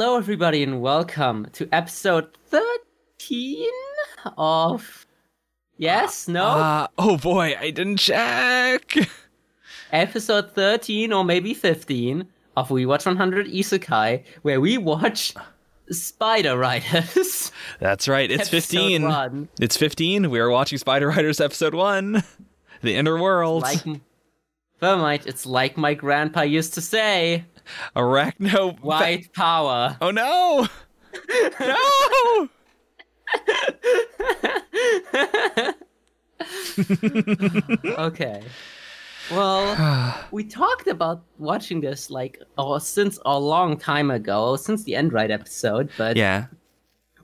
Hello, everybody, and welcome to episode 13 of. Yes? No? Uh, oh boy, I didn't check. episode 13 or maybe 15 of We Watch 100 Isekai, where we watch Spider Riders. That's right, it's 15. one. It's 15. We are watching Spider Riders episode 1, The Inner World. Like. Thermite, it's like my grandpa used to say Arachno. white power. Oh no! no! Okay. Well, we talked about watching this like oh, since a long time ago, since the Endride episode, but Yeah.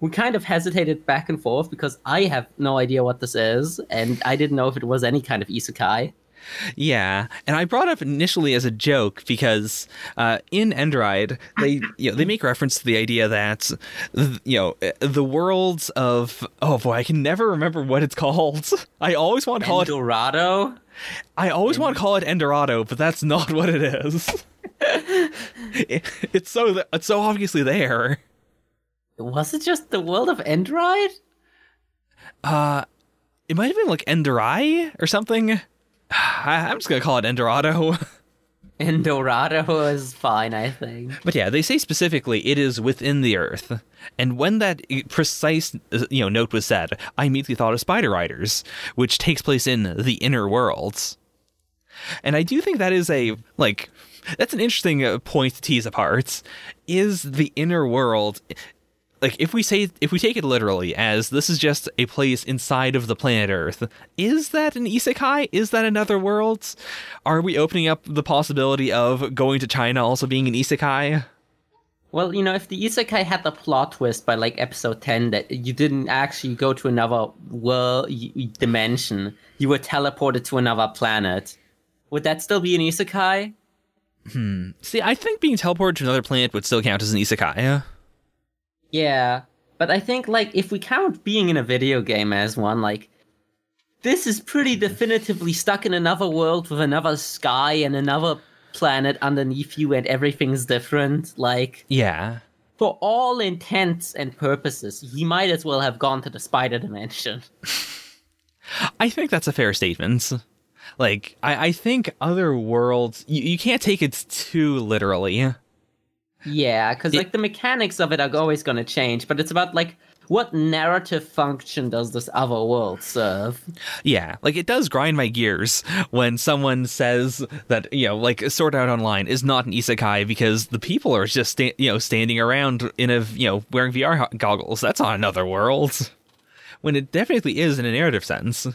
we kind of hesitated back and forth because I have no idea what this is, and I didn't know if it was any kind of isekai. Yeah, and I brought up initially as a joke because uh, in Endride they you know they make reference to the idea that you know the worlds of oh boy I can never remember what it's called. I always want to call it Dorado? I always want to call it Endorado, but that's not what it is. It- it's so it's so obviously there. Was it just the world of Endride? Uh, it might have been like Endorai or something. I- I'm just gonna call it Endorado. Endorado is fine, I think. But yeah, they say specifically it is within the earth. And when that precise uh, you know note was said, I immediately thought of Spider Riders, which takes place in the inner worlds. And I do think that is a like that's an interesting uh, point to tease apart. Is the inner world like if we say if we take it literally as this is just a place inside of the planet Earth, is that an isekai? Is that another world? Are we opening up the possibility of going to China also being an isekai? Well, you know, if the isekai had the plot twist by like episode 10 that you didn't actually go to another world dimension, you were teleported to another planet, would that still be an isekai? Hmm. See, I think being teleported to another planet would still count as an isekai. Yeah, but I think like if we count being in a video game as one, like this is pretty definitively stuck in another world with another sky and another planet underneath you and everything's different. Like Yeah. for all intents and purposes, he might as well have gone to the spider dimension. I think that's a fair statement. Like, I, I think other worlds, you, you can't take it too literally. Yeah, because like the mechanics of it are always going to change, but it's about like what narrative function does this other world serve? Yeah, like it does grind my gears when someone says that, you know, like Sword Art Online is not an isekai because the people are just, sta- you know, standing around in a, you know, wearing VR goggles. That's not another world. When it definitely is in a narrative sense.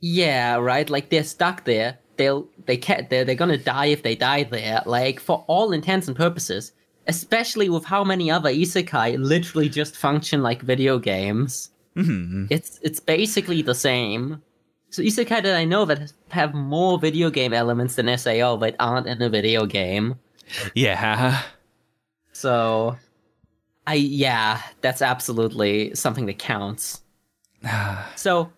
Yeah, right. Like they're stuck there. They'll they can't. They're they're gonna die if they die there. Like for all intents and purposes, especially with how many other isekai literally just function like video games. hmm It's it's basically the same. So isekai that I know that have more video game elements than Sao but aren't in a video game. Yeah. So, I yeah, that's absolutely something that counts. so,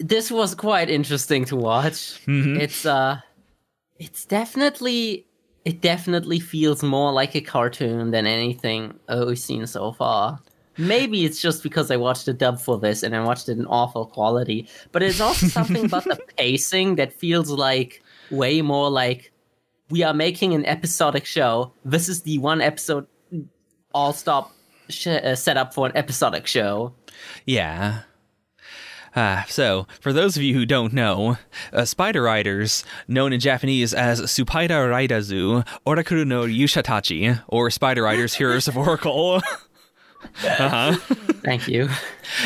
this was quite interesting to watch. Mhm. It's uh, it's definitely it definitely feels more like a cartoon than anything we've seen so far. Maybe it's just because I watched the dub for this and I watched it in awful quality, but it's also something about the pacing that feels like way more like we are making an episodic show. This is the one episode all stop sh- uh, set up for an episodic show. Yeah. Uh, so, for those of you who don't know, uh, Spider Riders, known in Japanese as Supaida Raidazu, Orakuru no Yushatachi, or Spider Riders Heroes of Oracle, uh-huh, Thank you.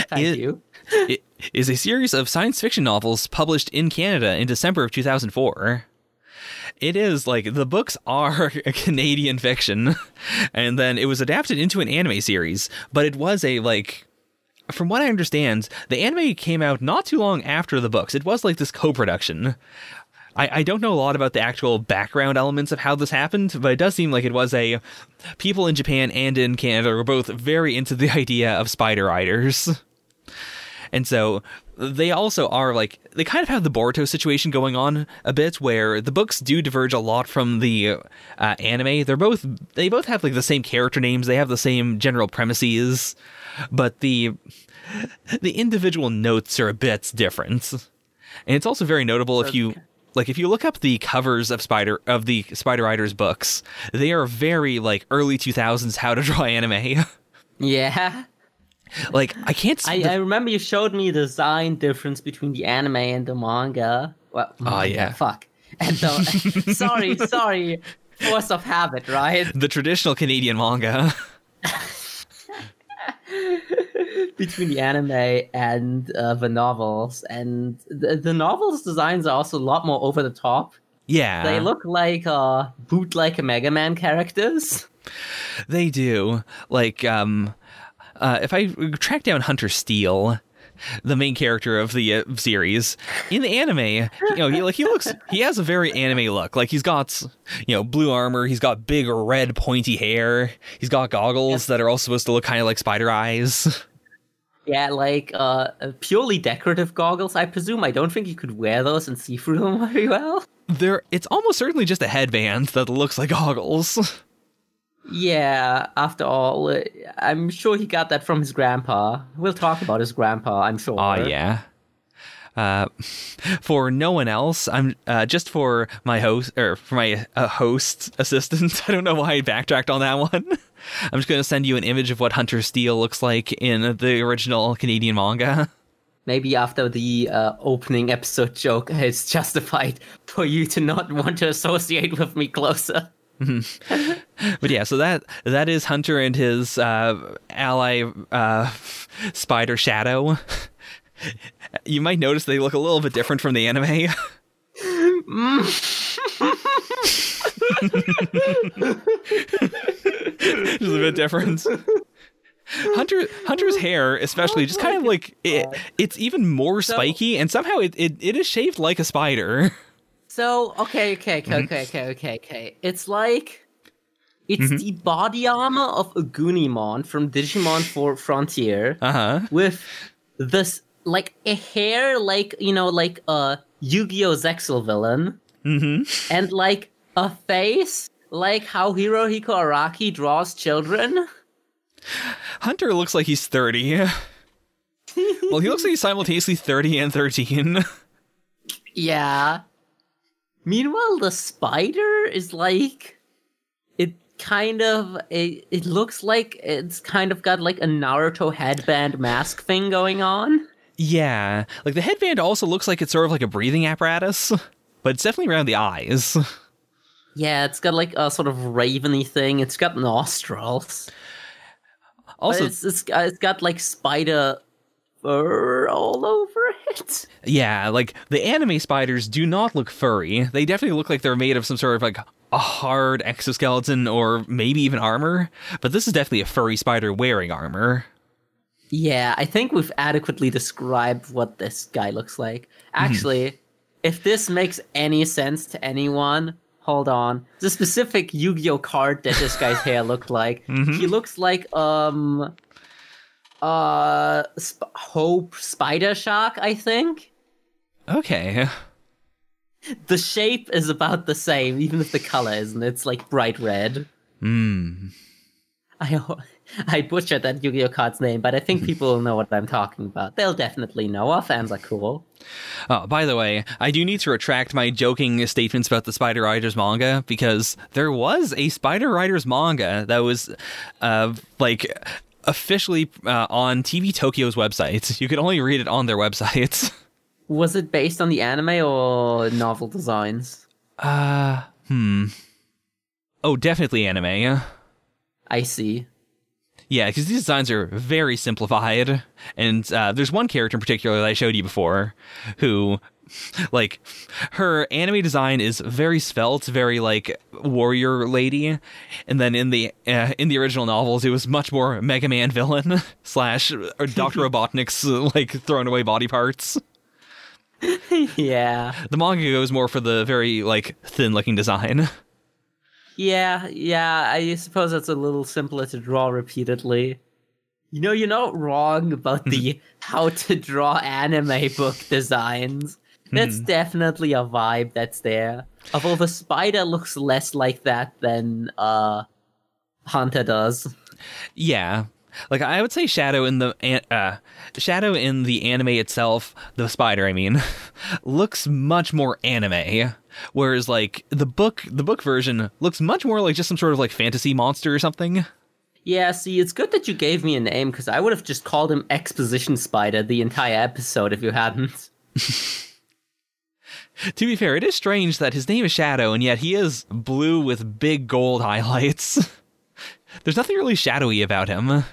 Thank It- you. it is a series of science fiction novels published in Canada in December of 2004. It is like the books are Canadian fiction, and then it was adapted into an anime series, but it was a like from what I understand, the anime came out not too long after the books. It was like this co-production. I, I don't know a lot about the actual background elements of how this happened, but it does seem like it was a people in Japan and in Canada were both very into the idea of spider riders. And so they also are like they kind of have the Boruto situation going on a bit where the books do diverge a lot from the uh, anime. They're both they both have like the same character names, they have the same general premises, but the the individual notes are a bit different. And it's also very notable if you like if you look up the covers of Spider of the Spider Riders books, they are very like early 2000s how to draw anime. Yeah. like I can't I remember you showed me the design difference between the anime and the manga. Well, Oh, yeah. Fuck. And the, sorry, sorry. Force of habit, right? the traditional Canadian manga. Between the anime and uh, the novels, and the, the novels designs are also a lot more over the top. yeah. They look like uh, bootleg Mega Man characters. They do. Like, um, uh, if I track down Hunter Steele, the main character of the uh, series, in the anime, you know, he like he looks, he has a very anime look. Like he's got, you know, blue armor. He's got big red pointy hair. He's got goggles that are all supposed to look kind of like spider eyes. Yeah, like uh, purely decorative goggles. I presume. I don't think you could wear those and see through them very well. There, it's almost certainly just a headband that looks like goggles. Yeah, after all, uh, I'm sure he got that from his grandpa. We'll talk about his grandpa, I'm sure. Oh yeah. Uh, for no one else, I'm uh, just for my host or for my uh, host assistant. I don't know why I backtracked on that one. I'm just gonna send you an image of what Hunter Steele looks like in the original Canadian manga. Maybe after the uh, opening episode joke, it's justified for you to not want to associate with me closer. But yeah, so that that is Hunter and his uh, ally uh, Spider Shadow. You might notice they look a little bit different from the anime. Just a bit different. Hunter Hunter's hair, especially, just kind of like it, it's even more spiky, and somehow it, it, it is shaved like a spider. So, okay, okay, okay, okay, okay, okay, okay. It's like. It's the body armor of a Gunimon from Digimon 4 Frontier. Uh huh. with this like a hair like you know like a Yu-Gi-Oh Zexal villain Mm-hmm. and like a face like how Hirohiko Araki draws children. Hunter looks like he's thirty. well, he looks like he's simultaneously thirty and thirteen. Yeah. Meanwhile, the spider is like it kind of it, it looks like it's kind of got like a Naruto headband mask thing going on. yeah, like the headband also looks like it's sort of like a breathing apparatus, but it's definitely around the eyes. Yeah, it's got like a sort of raveny thing. It's got nostrils. Also, it's, it's, it's got like spider fur all over it. Yeah, like the anime spiders do not look furry. They definitely look like they're made of some sort of like a hard exoskeleton or maybe even armor. But this is definitely a furry spider wearing armor. Yeah, I think we've adequately described what this guy looks like. Actually, if this makes any sense to anyone, hold on. The specific Yu-Gi-Oh card that this guy's hair looked like. Mm-hmm. He looks like um uh Sp- Hope Spider Shark, I think. Okay. The shape is about the same, even if the color isn't. It's like bright red. Hmm. I I butchered that Yu-Gi-Oh card's name, but I think people will know what I'm talking about. They'll definitely know. Our fans are cool. Oh, by the way, I do need to retract my joking statements about the Spider Riders manga because there was a Spider Riders manga that was, uh, like officially uh, on TV Tokyo's website. You could only read it on their website. Was it based on the anime or novel designs? Uh, hmm. Oh, definitely anime. Yeah. I see. Yeah, because these designs are very simplified, and uh, there's one character in particular that I showed you before, who, like, her anime design is very svelte, very like warrior lady, and then in the uh, in the original novels, it was much more Mega Man villain slash Doctor Robotnik's like thrown away body parts. yeah. The manga goes more for the very like thin looking design. Yeah, yeah, I suppose it's a little simpler to draw repeatedly. You know, you're not wrong about the how to draw anime book designs. That's Hmm. definitely a vibe that's there. Although the spider looks less like that than uh Hunter does. Yeah. Like I would say Shadow in the uh Shadow in the anime itself, the spider I mean, looks much more anime. Whereas like the book the book version looks much more like just some sort of like fantasy monster or something. Yeah, see, it's good that you gave me a name because I would have just called him Exposition Spider the entire episode if you hadn't. To be fair, it is strange that his name is Shadow and yet he is blue with big gold highlights. There's nothing really shadowy about him.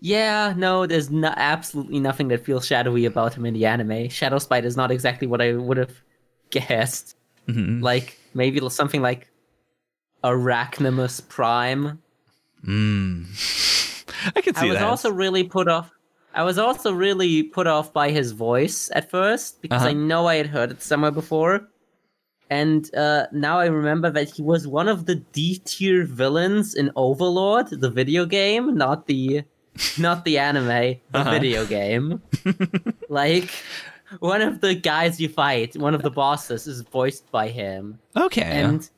Yeah, no, there's no, absolutely nothing that feels shadowy about him in the anime. Shadow Spider is not exactly what I would have guessed. Mm-hmm. Like maybe something like Arachnimus Prime. Hmm. I could see that. I was that. also really put off. I was also really put off by his voice at first because Uh-huh. I know I had heard it somewhere before, and uh, now I remember that he was one of the D tier villains in Overlord, the video game, not the, not the anime, the Uh-huh. video game. like one of the guys you fight, one of the bosses, is voiced by him okay. and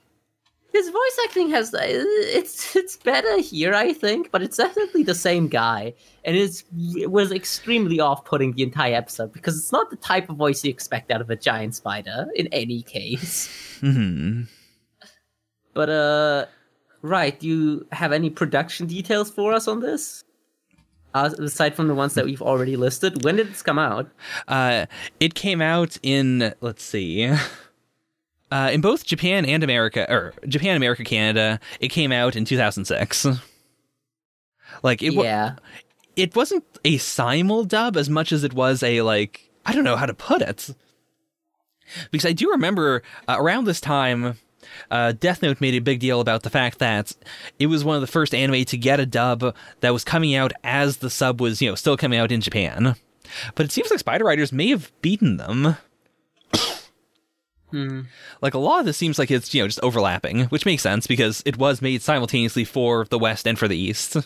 his voice acting has uh, it's it's better here i think but it's definitely the same guy. And it's it was extremely off-putting the entire episode because it's not the type of voice you expect out of a giant spider in any case. Hmm but uh right do you have any production details for us on this? Uh, aside from the ones that we've already listed when did this come out? Uh, it came out in let's see, uh, in both Japan and America, or Japan, America, Canada. It came out in 2006. Like it, wa- yeah it wasn't a simul dub as much as it was a like I don't know how to put it. Because I do remember uh, around this time, uh, Death Note made a big deal about the fact that it was one of the first anime to get a dub that was coming out as the sub was, you know, still coming out in Japan. But it seems like Spider Riders may have beaten them. Like a lot of this seems like it's, you know, just overlapping, which makes sense because it was made simultaneously for the West and for the East.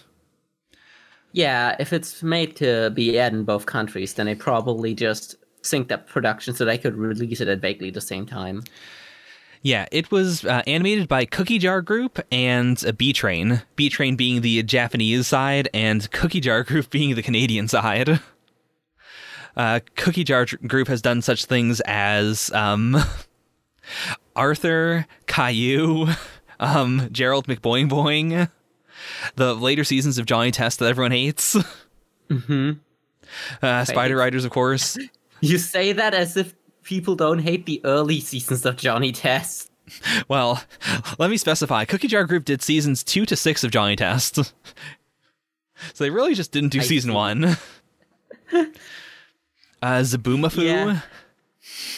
Yeah, if it's made to be aired in both countries, then they probably just synced up production so they could release it at vaguely the same time. Yeah, it was uh, animated by Cookie Jar Group and uh, Bee Train. Bee Train being the Japanese side, and Cookie Jar Group being the Canadian side. Uh, Cookie Jar Group has done such things as um, Arthur, Caillou, um, Gerald McBoing Boing, the later seasons of Johnny Test that everyone hates. Mm-hmm. Uh, Spider Riders, of course. You say that as if people don't hate the early seasons of Johnny Test. Well, let me specify. Cookie Jar Group did seasons two to six of Johnny Test. so they really just didn't do I season see. one. Uh, Zoboomafoo. Yeah.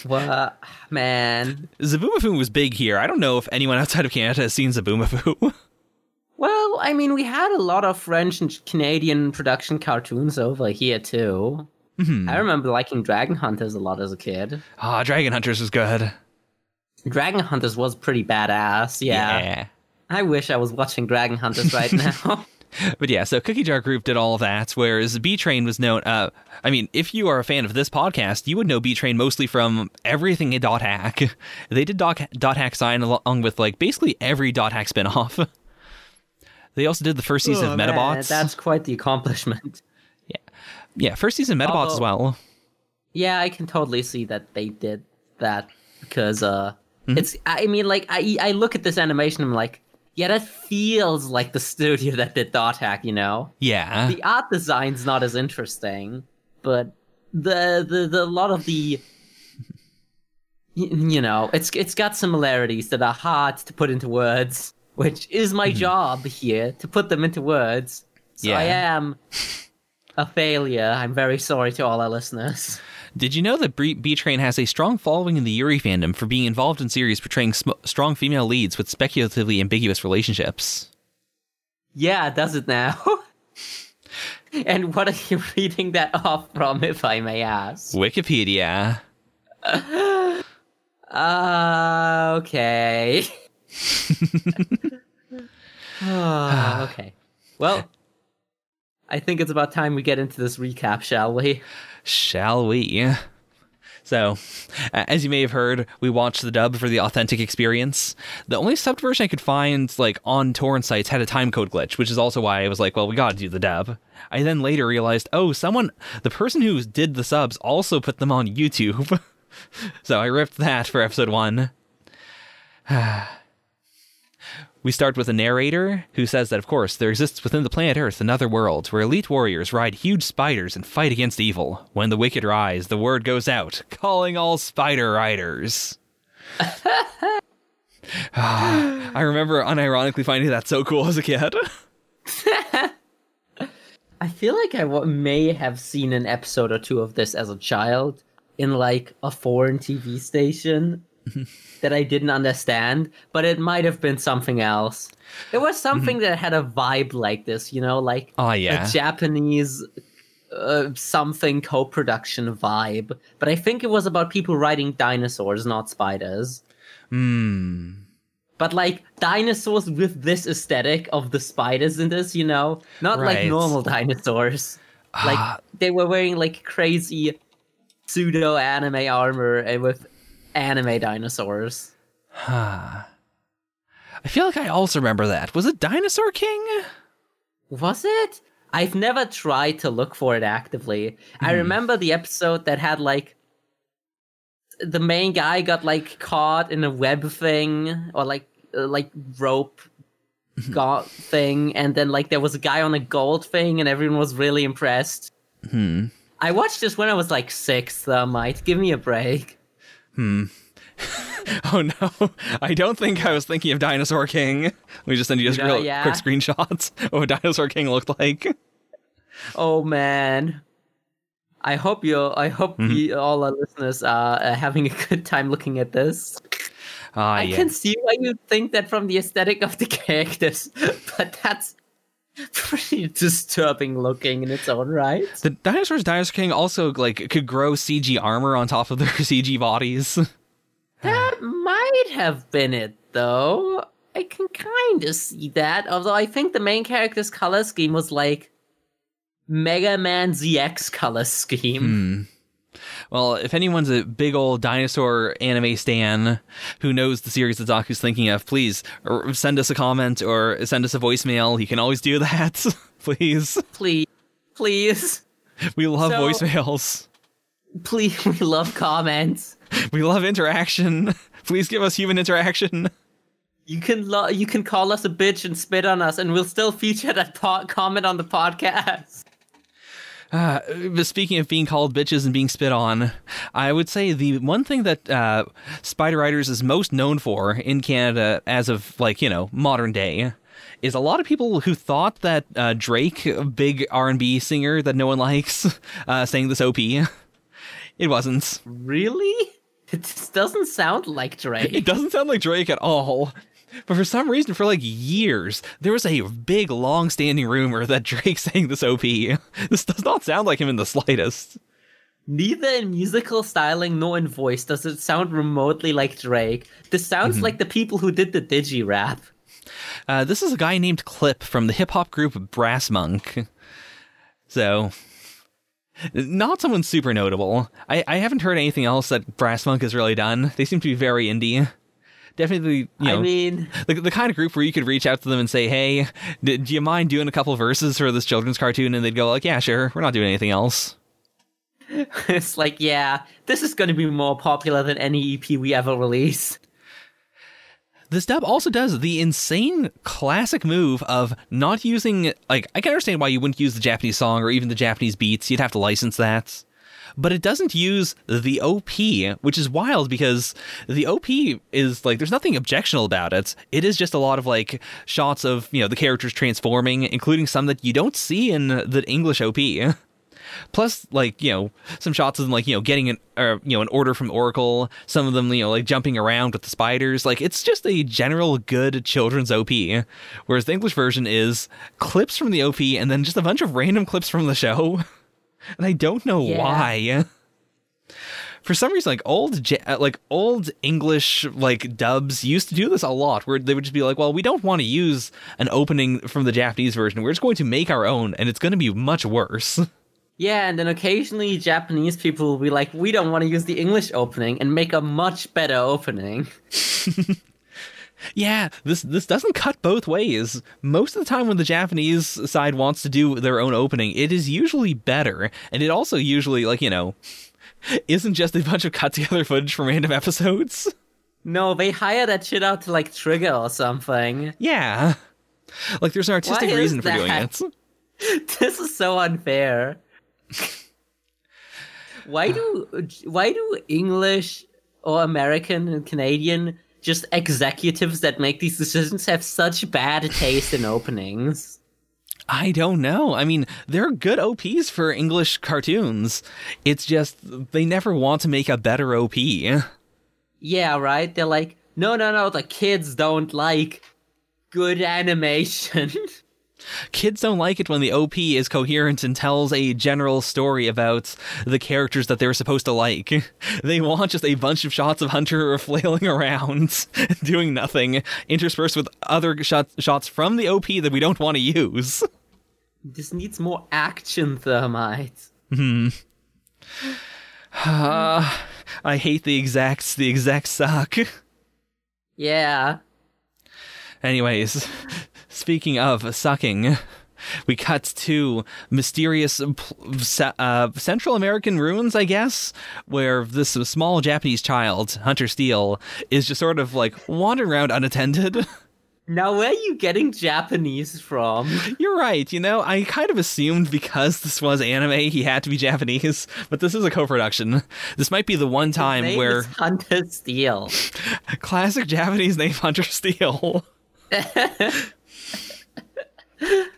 Well, man. Zoboomafoo was big here. I don't know if anyone outside of Canada has seen Zoboomafoo. Well, I mean, we had a lot of French and Canadian production cartoons over here too. I remember liking Dragon Hunters a lot as a kid. Ah, Dragon Hunters was good. Dragon Hunters was pretty badass. Yeah. I wish I was watching Dragon Hunters right now. But yeah, so Cookie Jar Group did all of that, whereas Bee Train was known. Uh, I mean, if you are a fan of this podcast, you would know Bee Train mostly from everything at Dot Hack. They did Dot, Dot Hack Sign along with like basically every Dot Hack spinoff. They also did the first season Oh, of man, Medabots. that's quite the accomplishment. Yeah, yeah, first season of Medabots as well. Yeah, I can totally see that they did that because uh it's I mean like I I look at this animation I'm like, yeah, that feels like the studio that did Dot Hack, you know? Yeah. The art design's not as interesting, but the the, the a lot of the you know, it's it's got similarities that are hard to put into words, which is my mm-hmm. job here to put them into words. So I am a failure. I'm very sorry to all our listeners. Did you know that Bee Train has a strong following in the Yuri fandom for being involved in series portraying sm- strong female leads with speculatively ambiguous relationships? Yeah, it does it now? and what are you reading that off from, if I may ask? Wikipedia. Uh, okay. Ah, okay. Well, I think it's about time we get into this recap, shall we? Shall we? So, as you may have heard, we watched the dub for the authentic experience. The only subbed version I could find, like on torrent sites, had a timecode glitch, which is also why I was like, "Well, we got to do the dub." I then later realized, oh, someone, the person who did the subs, also put them on YouTube. so I ripped that for episode one. We start with a narrator who says that, of course, there exists within the planet Earth another world where elite warriors ride huge spiders and fight against evil. When the wicked rise, the word goes out, calling all spider riders. Ah, I remember unironically finding that so cool as a kid. I feel like I w- may have seen an episode or two of this as a child in like a foreign TV station that I didn't understand, but it might have been something else. It was something that had a vibe like this, you know, like Oh, yeah. a Japanese uh, something co-production vibe. But I think it was about people riding dinosaurs, not spiders. Hmm. But like dinosaurs with this aesthetic of the spiders in this, you know, not like normal dinosaurs. Like Ah. they were wearing like crazy pseudo anime armor and with anime dinosaurs. Huh. I feel like I also remember that. Was it Dinosaur King? Was it? I've never tried to look for it actively. Hmm. I remember the episode that had like the main guy got like caught in a web thing or like uh, like rope Hmm. got thing and then like there was a guy on a gold thing and everyone was really impressed. Hmm. I watched this when I was like 6, though, might give me a break. Oh no, I don't think I was thinking of Dinosaur King. Let me just send you just No, real yeah. quick screenshots of what Dinosaur King looked like. Oh man. I hope you I hope Mm-hmm. we, all our listeners are uh, having a good time looking at this. Ah, I yeah. can see why you think that from the aesthetic of the characters, but that's pretty disturbing looking in its own right. The dinosaurs, Dinosaur King also like could grow CG armor on top of their CG bodies. That might have been it, though. I can kind of see that, although I think the main character's color scheme was like Mega Man ZX color scheme. Hmm. Well, if anyone's a big old dinosaur anime stan who knows the series that Zaku's thinking of, please uh, send us a comment or send us a voicemail. You can always do that. please. Please, please, We love So- voicemails. please, we love comments. We love interaction. Please give us human interaction. You can lo- you can call us a bitch and spit on us, and we'll still feature that po- comment on the podcast. Uh, but speaking of being called bitches and being spit on, I would say the one thing that uh, Spider Riders is most known for in Canada as of like you know modern day is a lot of people who thought that uh, Drake, a big R and B singer that no one likes, uh, sang this OP. It wasn't. Really? It doesn't sound like Drake. It doesn't sound like Drake at all. But for some reason, for like years, there was a big, long-standing rumor that Drake sang this OP. This does not sound like him in the slightest. Neither in musical styling nor in voice does it sound remotely like Drake. This sounds like the people who did the digi rap. Uh, this is a guy named Clip from the hip hop group Brassmunk. So, not someone super notable. I, I haven't heard anything else that Brassmunk has really done. They seem to be very indie. Definitely, you know, I mean, the, the kind of group where you could reach out to them and say, "Hey, d- do you mind doing a couple verses for this children's cartoon?" And they'd go, "Like, yeah, sure. We're not doing anything else." it's like, yeah, this is going to be more popular than any EP we ever release. This dub also does the insane classic move of not using like I can understand why you wouldn't use the Japanese song or even the Japanese beats. You'd have to license that. But it doesn't use the OP, which is wild because the OP is like there's nothing objectionable about it. It is just a lot of like shots of, you know, the characters transforming, including some that you don't see in the English OP. Plus, like you know, some shots of them, like you know, getting an you know an order from Oracle. Some of them, you know, like jumping around with the spiders. Like it's just a general good children's OP. Whereas the English version is clips from the OP and then just a bunch of random clips from the show. And I don't know Yeah. why. for some reason like old like old english like dubs used to do this a lot where they would just be like well we don't want to use an opening from the japanese version we're just going to make our own and it's going to be much worse Yeah, and then occasionally Japanese people will be like, we don't want to use the English opening and make a much better opening. yeah this this doesn't cut both ways. Most of the time when the japanese side wants to do their own opening it is usually better. And it also usually like you know isn't just a bunch of cut together footage from random episodes. No, they hire that shit out to like Trigger or something. yeah. Like there's an artistic Why reason for doing it. This is so unfair. why do why do English or American and Canadian just executives that make these decisions have such bad taste in openings? I don't know. I mean, they're good OPs for English cartoons. It's just they never want to make a better OP. Yeah, right. They're like, no, no, no. The kids don't like good animation. Kids don't like it when the OP is coherent and tells a general story about the characters that they're supposed to like. They want just a bunch of shots of Hunter flailing around, doing nothing, interspersed with other shots shots from the OP that we don't want to use. this needs more action, Thermite. Hmm. I hate the execs. The execs suck. Yeah. Anyways, speaking of sucking, we cut to mysterious uh, Central American ruins, I guess, where this small Japanese child, Hunter Steele, is just sort of like wandering around unattended. Now, where are you getting Japanese from? You're right, you know, I kind of assumed because this was anime, he had to be Japanese, but this is a co production. This might be the one time where Hunter Steel. classic Japanese name Hunter Steele.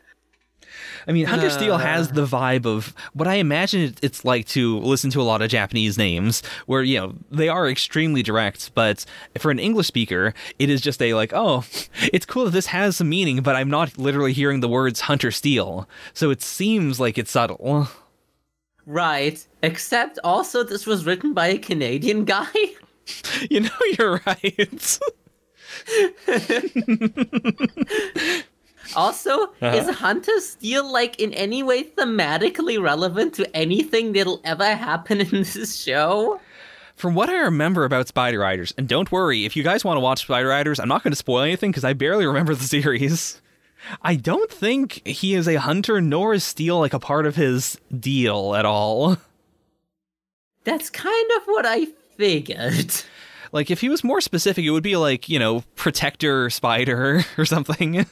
I mean, Hunter uh. Steel has the vibe of what I imagine it's like to listen to a lot of Japanese names, where you know they are extremely direct. But for an English speaker, it is just a like, oh, it's cool that this has some meaning, but I'm not literally hearing the words Hunter Steel, so it seems like it's subtle. Right. Except also, this was written by a Canadian guy. You know, you're right. Also, Uh-huh. is Hunter Steel like in any way thematically relevant to anything that'll ever happen in this show? From what I remember about Spider Riders, and don't worry, if you guys want to watch Spider Riders, I'm not going to spoil anything because I barely remember the series. I don't think he is a hunter, nor is Steel like a part of his deal at all. That's kind of what I figured. Like, if he was more specific, it would be like, you know, Protector Spider or something.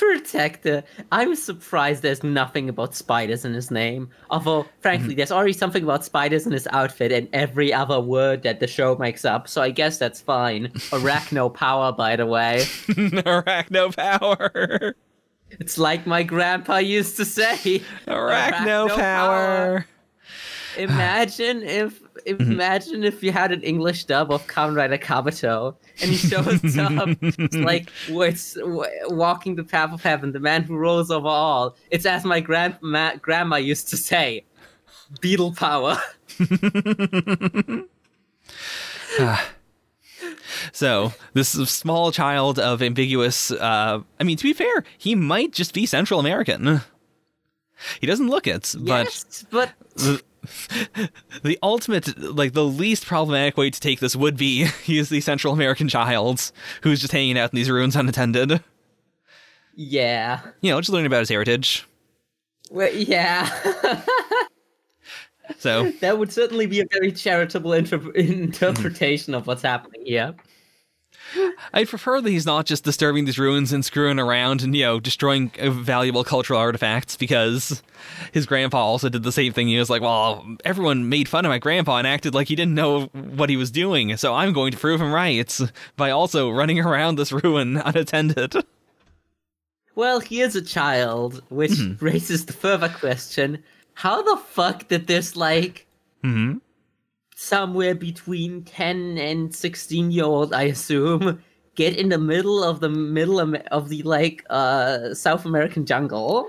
Protector. I'm surprised there's nothing about spiders in his name. Although, Mm-hmm. frankly, there's already something about spiders in his outfit and every other word that the show makes up, so I guess that's fine. Arachno power, by the way. Arachno power. It's like my grandpa used to say. Arachno power. Imagine if, Mm-hmm. imagine if you had an English dub of Kamen Rider Kabuto, and he shows up like what's walking the path of heaven, the man who rules over all. It's as my grandma grandma used to say, beetle power. So, this small child of ambiguous, uh, I mean, to be fair, he might just be Central American. He doesn't look it, but yes, but the ultimate, like the least problematic way to take this would be he is the Central American child who's just hanging out in these ruins unattended. yeah, You know, just learning about his heritage. well, yeah. So, that would certainly be a very charitable inter- interpretation of what's happening here. I prefer that he's not just disturbing these ruins and screwing around and, you know, destroying uh, valuable cultural artifacts because his grandpa also did the same thing. He was like, well, everyone made fun of my grandpa and acted like he didn't know what he was doing, so I'm going to prove him right by also running around this ruin unattended. Well, he is a child, which Mm-hmm. raises the further question: How the fuck did this like hmm somewhere between ten and sixteen year old, I assume, get in the middle of the middle of the like uh South American jungle?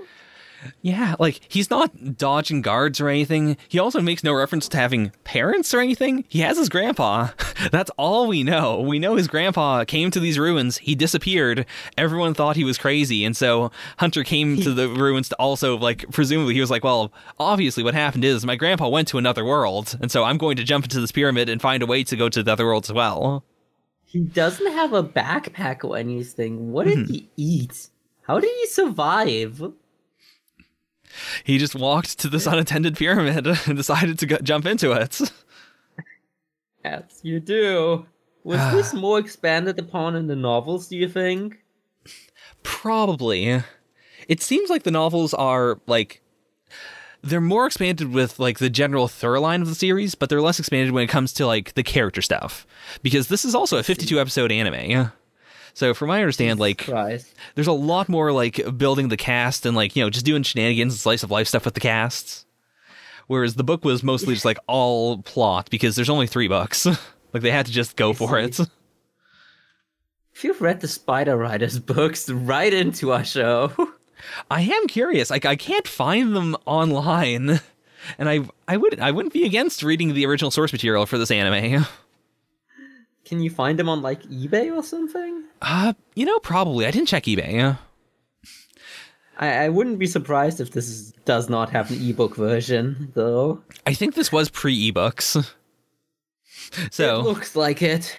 Yeah, like he's not dodging guards or anything. He also makes no reference to having parents or anything. He has his grandpa. That's all we know. We know his grandpa came to these ruins. He disappeared. Everyone thought he was crazy, and so Hunter came to the ruins to also like presumably he was like, well, obviously what happened is my grandpa went to another world, and so I'm going to jump into this pyramid and find a way to go to the other world as well. He doesn't have a backpack or anything. What did mm-hmm. he eat? How did he survive? He just walked to this unattended pyramid and decided to go, jump into it. Yes, you do. Was this more expanded upon in the novels, do you think? Probably. It seems like the novels are like they're more expanded with like the general thorough line of the series, but they're less expanded when it comes to like the character stuff. Because this is also a 52 episode anime. So from my I understand, like Christ. there's a lot more like building the cast and like, you know, just doing shenanigans and slice of life stuff with the casts. Whereas the book was mostly just like all plot because there's only three books. like they had to just go for it. If you've read the Spider Riders books, right into our show. I am curious. Like I can't find them online, and I I would I wouldn't be against reading the original source material for this anime. Can you find them on like eBay or something? Uh, you know, probably. I didn't check eBay. I, I wouldn't be surprised if this is, does not have an ebook version, though. I think this was pre ebooks. It So looks like it.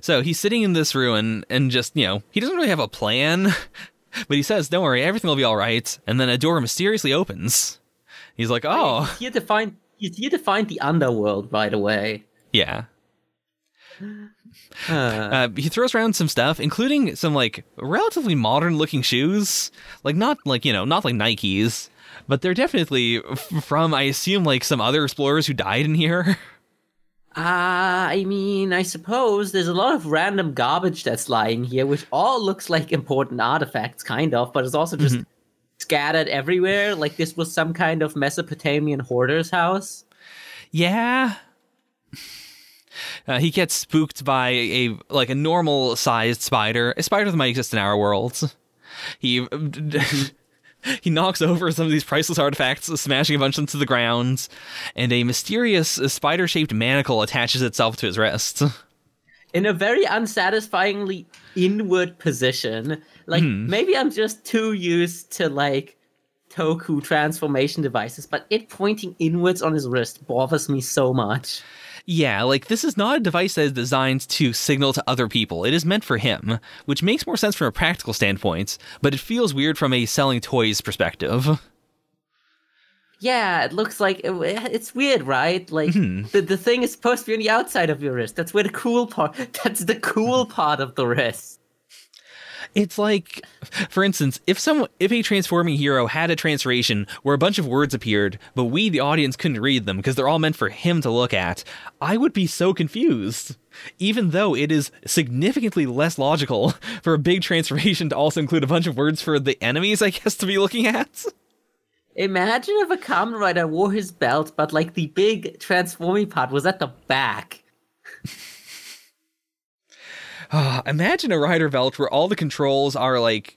so he's sitting in this ruin and just you know he doesn't really have a plan, but he says, "Don't worry, everything will be all right." And then a door mysteriously opens. He's like, "Oh, He's here to find. He's here to find the underworld, by the way. Yeah." Uh, Uh, he throws around some stuff, including some like relatively modern looking shoes. Like not like you know not like Nikes, but they're definitely f- from I assume like some other explorers who died in here. Uh, I mean, I suppose there's a lot of random garbage that's lying here, which all looks like important artifacts, kind of, but it's also just scattered everywhere. Like this was some kind of Mesopotamian hoarder's house. yeah. Uh, he gets spooked by a like a normal sized spider, a spider that might exist in our worlds. He he knocks over some of these priceless artifacts, smashing a bunch into the ground, and a mysterious spider shaped manacle attaches itself to his wrist. in a very unsatisfyingly inward position. Like maybe I'm just too used to like Toku transformation devices, but it pointing inwards on his wrist bothers me so much. Yeah, like this is not a device that is designed to signal to other people. It is meant for him, which makes more sense from a practical standpoint, but it feels weird from a selling toys perspective. Yeah, it looks like it, it's weird, right? Like mm-hmm. the the thing is supposed to be on the outside of your wrist. That's where the cool part. That's the cool part of the wrist. It's like, for instance, if some if a transforming hero had a transformation where a bunch of words appeared, but we the audience couldn't read them because they're all meant for him to look at, I would be so confused. Even though it is significantly less logical for a big transformation to also include a bunch of words for the enemies, I guess, to be looking at. Imagine if a Kamen Rider wore his belt, but like the big transforming part was at the back. Ah, imagine a rider belt where all the controls are like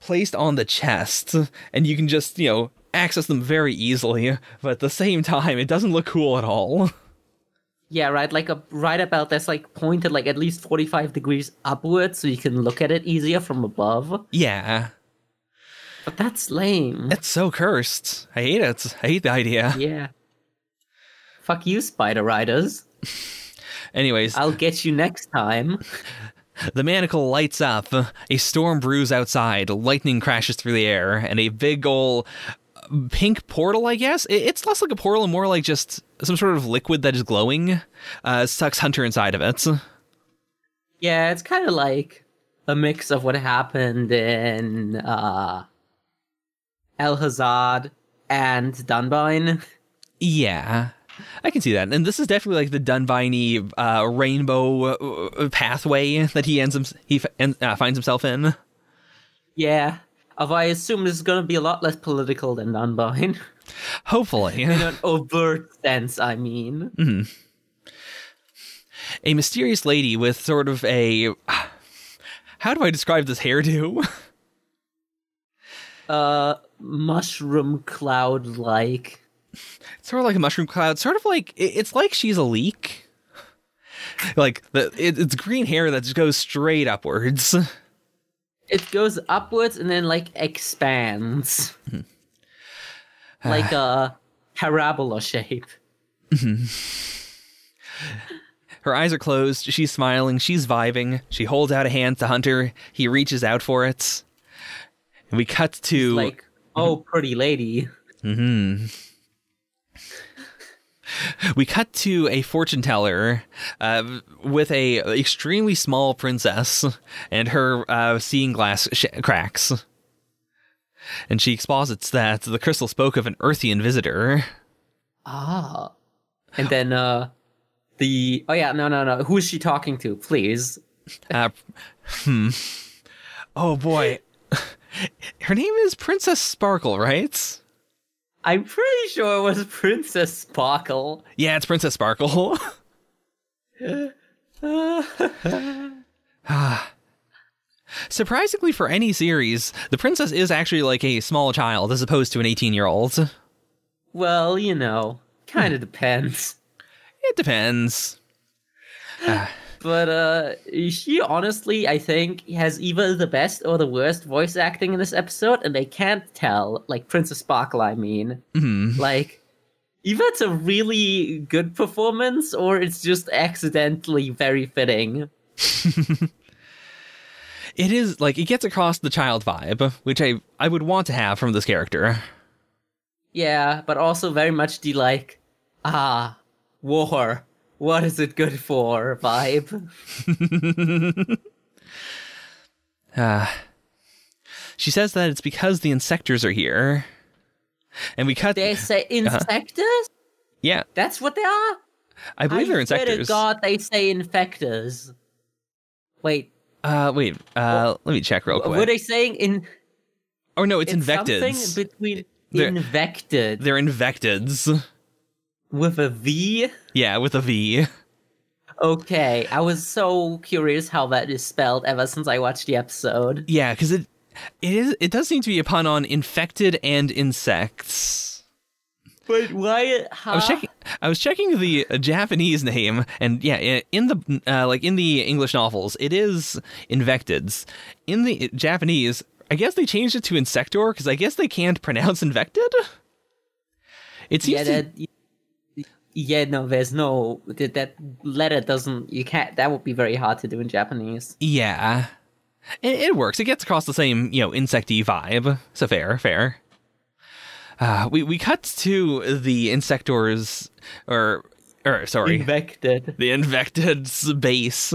placed on the chest and you can just, you know, access them very easily, but at the same time, it doesn't look cool at all. Yeah, right. Like a rider belt that's like pointed like at least forty five degrees upwards, so you can look at it easier from above. yeah, But that's lame. it's so cursed. I hate it. I hate the idea. Yeah. Fuck you, Spider Riders. Anyways, I'll get you next time. the manacle lights up, a storm brews outside, lightning crashes through the air, and a big ol' pink portal, I guess? It's less like a portal and more like just some sort of liquid that is glowing, uh, sucks Hunter inside of it. Yeah, it's kind of like a mix of what happened in uh, El Hazard and Dunbine. Yeah. I can see that. And this is definitely like the Dunbiny uh, rainbow uh, pathway that he ends him, he uh, finds himself in. Yeah. Of I assume this is going to be a lot less political than Dunbine. Hopefully. In an overt sense, I mean. hmm a mysterious lady with sort of a how do I describe this hairdo? uh mushroom cloud like. Sort of like a mushroom cloud, sort of like it's like she's a leak. Like the it, it's green hair that just goes straight upwards. It goes upwards and then like expands. like a parabola shape. Her eyes are closed. She's smiling. She's vibing. She holds out a hand to Hunter. He reaches out for it. And we cut to Like, oh pretty lady. Mm-hmm. We cut to a fortune teller uh, with a extremely small princess and her uh, seeing glass sh- cracks. And she exposits that the crystal spoke of an Earthian visitor. Ah. And then uh the oh yeah, no no no. Who is she talking to, please? Uh, hmm. Oh boy. Her name is Princess Sparkle, right? I'm pretty sure it was Princess Sparkle. Yeah, it's Princess Sparkle. Surprisingly, for any series, the princess is actually like a small child as opposed to an 18 year old. Well, you know, kind of hmm. depends. It depends. Uh, But uh she honestly, I think, has either the best or the worst voice acting in this episode, and they can't tell. Like Princess Sparkle, I mean. Like either it's a really good performance or it's just accidentally very fitting. It is like it gets across the child vibe, which I I would want to have from this character. Yeah, but also very much the like, ah, war. What is it good for vibe? She says that it's because the insectors are here. And we cut They say insectors? Yeah, That's what they are? I believe they're I to insectors. God, they say infectors. Wait, Uh wait, uh let me check real quick. were they saying in oh no, it's, it's invectids. something between They're- invected They're invectids. With a V? Yeah, with a V. Okay, I was so curious how that is spelled ever since I watched the episode. Yeah, because it it is it does seem to be a pun on infected and insects. But why? Huh? I was checking. I was checking the uh, Japanese name, and yeah, in the uh, like in the English novels, it is invectids. In the Japanese, I guess they changed it to insector because I guess they can't pronounce infected. It seems Yeah, to, that. Yeah, no, there's no that, that letter doesn't. You can't. That would be very hard to do in Japanese. yeah, it, it works. It gets across the same you know insecty vibe. So fair, fair. Uh, we we cut to the insectors, or or sorry, Infected. the Invectid's base,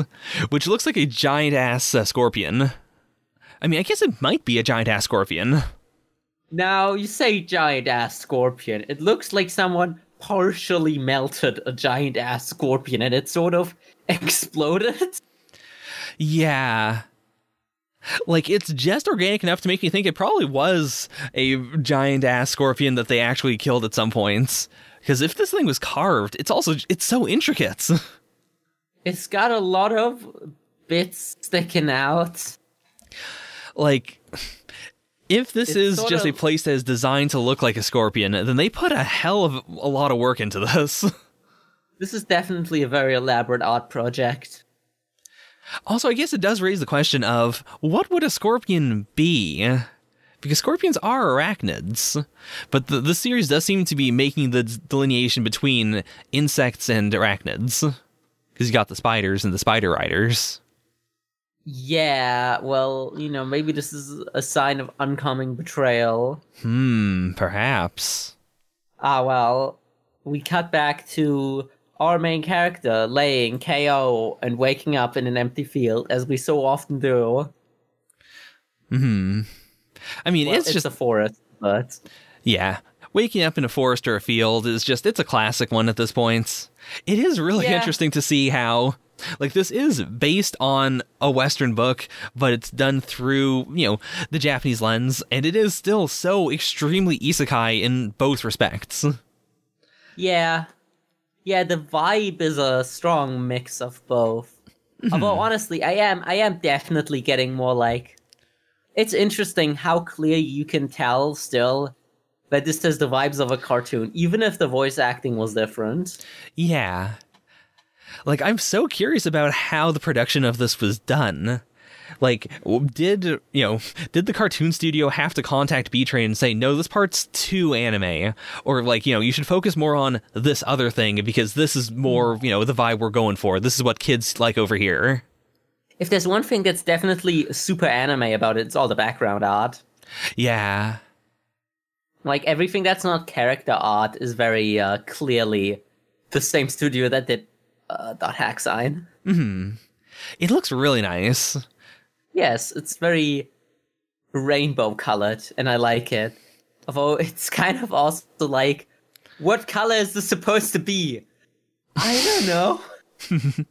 which looks like a giant ass uh, scorpion. I mean, I guess it might be a giant ass scorpion. Now you say giant ass scorpion. It looks like someone partially melted a giant ass scorpion and it sort of exploded. Yeah. Like, it's just organic enough to make me think it probably was a giant ass scorpion that they actually killed at some points. Because if this thing was carved, it's also, it's so intricate. It's got a lot of bits sticking out. like, if this is just a place that is designed to look like a scorpion, then they put a hell of a lot of work into this. This is definitely a very elaborate art project. Also, I guess it does raise the question of what would a scorpion be? Because scorpions are arachnids, but the, the series does seem to be making the delineation between insects and arachnids. Because you got the spiders and the spider riders. Yeah, well, you know, maybe this is a sign of oncoming betrayal. Hmm, perhaps. Ah, well, we cut back to our main character laying KO and waking up in an empty field, as we so often do. Hmm. I mean, Well, it's just a forest, but yeah. Waking up in a forest or a field is just it's a classic one at this point. It is really Yeah. interesting to see how like this is based on a western book, but it's done through, you know, the Japanese lens and it is still so extremely isekai in both respects. yeah, yeah, the vibe is a strong mix of both. Mm-hmm. Although honestly, I am I am definitely getting more like it's interesting how clear you can tell still that this has the vibes of a cartoon, even if the voice acting was different. Yeah. Like, I'm so curious about how the production of this was done. Like, did, you know, did the cartoon studio have to contact Bee Train and say, no, this part's too anime? Or, like, you know, you should focus more on this other thing because this is more, you know, the vibe we're going for. This is what kids like over here. If there's one thing that's definitely super anime about it, it's all the background art. Yeah. Like everything that's not character art is very uh, clearly the same studio that did uh, Dot Hack Sign. hmm It looks really nice. Yes, it's very rainbow colored, and I like it. Although it's kind of also like, what color is this supposed to be? I don't know.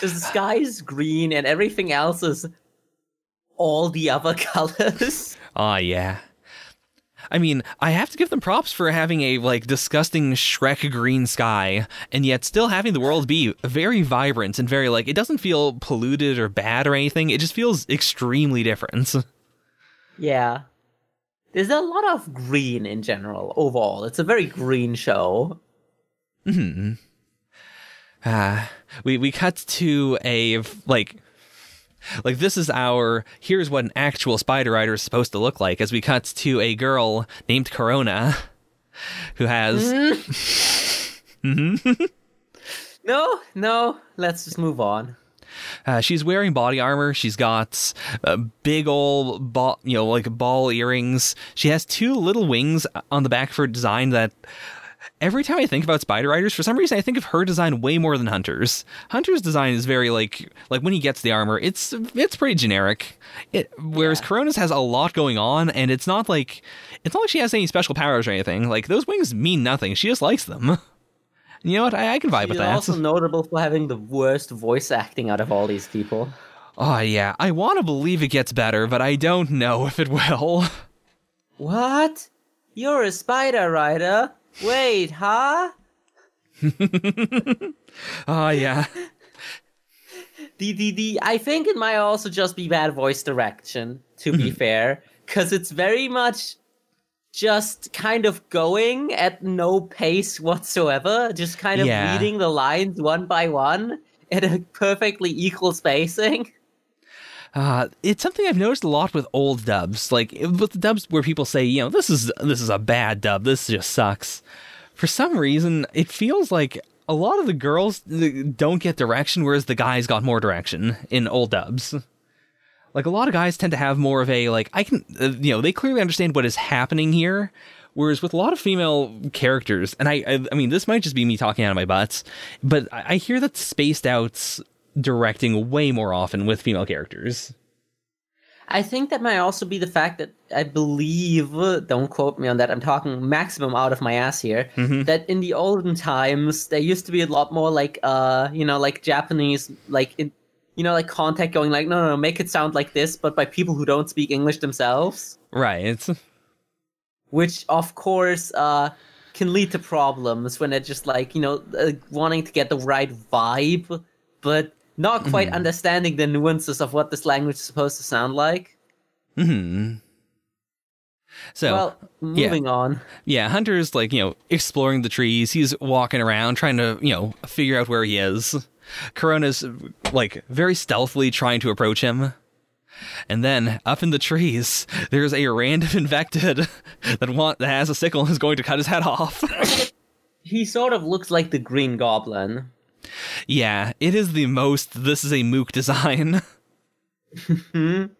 the sky is green, and everything else is all the other colors. Ah, yeah. I mean, I have to give them props for having a like disgusting Shrek green sky and yet still having the world be very vibrant and very like it doesn't feel polluted or bad or anything. It just feels extremely different. Yeah. There's a lot of green in general overall. It's a very green show. Hmm. Uh, we we cut to a like like this is our here's what an actual spider rider is supposed to look like as we cut to a girl named Corona who has Mm-hmm. no, no, let's just move on. Uh, she's wearing body armor. She's got uh, big old ball, you know, like ball earrings. She has two little wings on the back of her design that every time I think about Spider Riders, for some reason I think of her design way more than Hunter's. Hunter's design is very like like when he gets the armor, it's it's pretty generic. It whereas Yeah. Corona's has a lot going on, and it's not like it's not like she has any special powers or anything. Like those wings mean nothing. She just likes them. You know what? I, I can vibe She's with that. also notable for having the worst voice acting out of all these people. Oh yeah, I want to believe it gets better, but I don't know if it will. What? You're a spider rider? Wait, huh? Oh yeah. The, the, the, I think it might also just be bad voice direction, to be mm-hmm. fair, because it's very much just kind of going at no pace whatsoever, just kind of Yeah. reading the lines one by one at a perfectly equal spacing. Uh, it's something I've noticed a lot with old dubs, like with the dubs where people say, you know, this is this is a bad dub, this just sucks. For some reason, it feels like a lot of the girls don't get direction, whereas the guys got more direction in old dubs. Like a lot of guys tend to have more of a like I can, uh, you know, they clearly understand what is happening here. Whereas with a lot of female characters, and I, I, I mean, this might just be me talking out of my butts, but I, I hear that spaced out's directing way more often with female characters. I think that might also be the fact that I believe, don't quote me on that, I'm talking maximum out of my ass here, that in the olden times, there used to be a lot more like, uh, you know, like Japanese, like, in, you know, like contact going like, no, no, no, make it sound like this, but by people who don't speak English themselves, Right. which of course, uh, can lead to problems when they're just like, you know, uh, wanting to get the right vibe, but not quite understanding the nuances of what this language is supposed to sound like. Hmm. So well, moving on. yeah, Hunter's like you know exploring the trees. He's walking around trying to you know figure out where he is. Corona's like very stealthily trying to approach him. And then up in the trees, there's a random infected that want that has a sickle and is going to cut his head off. He sort of looks like the Green Goblin. Yeah, it is the most. This is a mook design.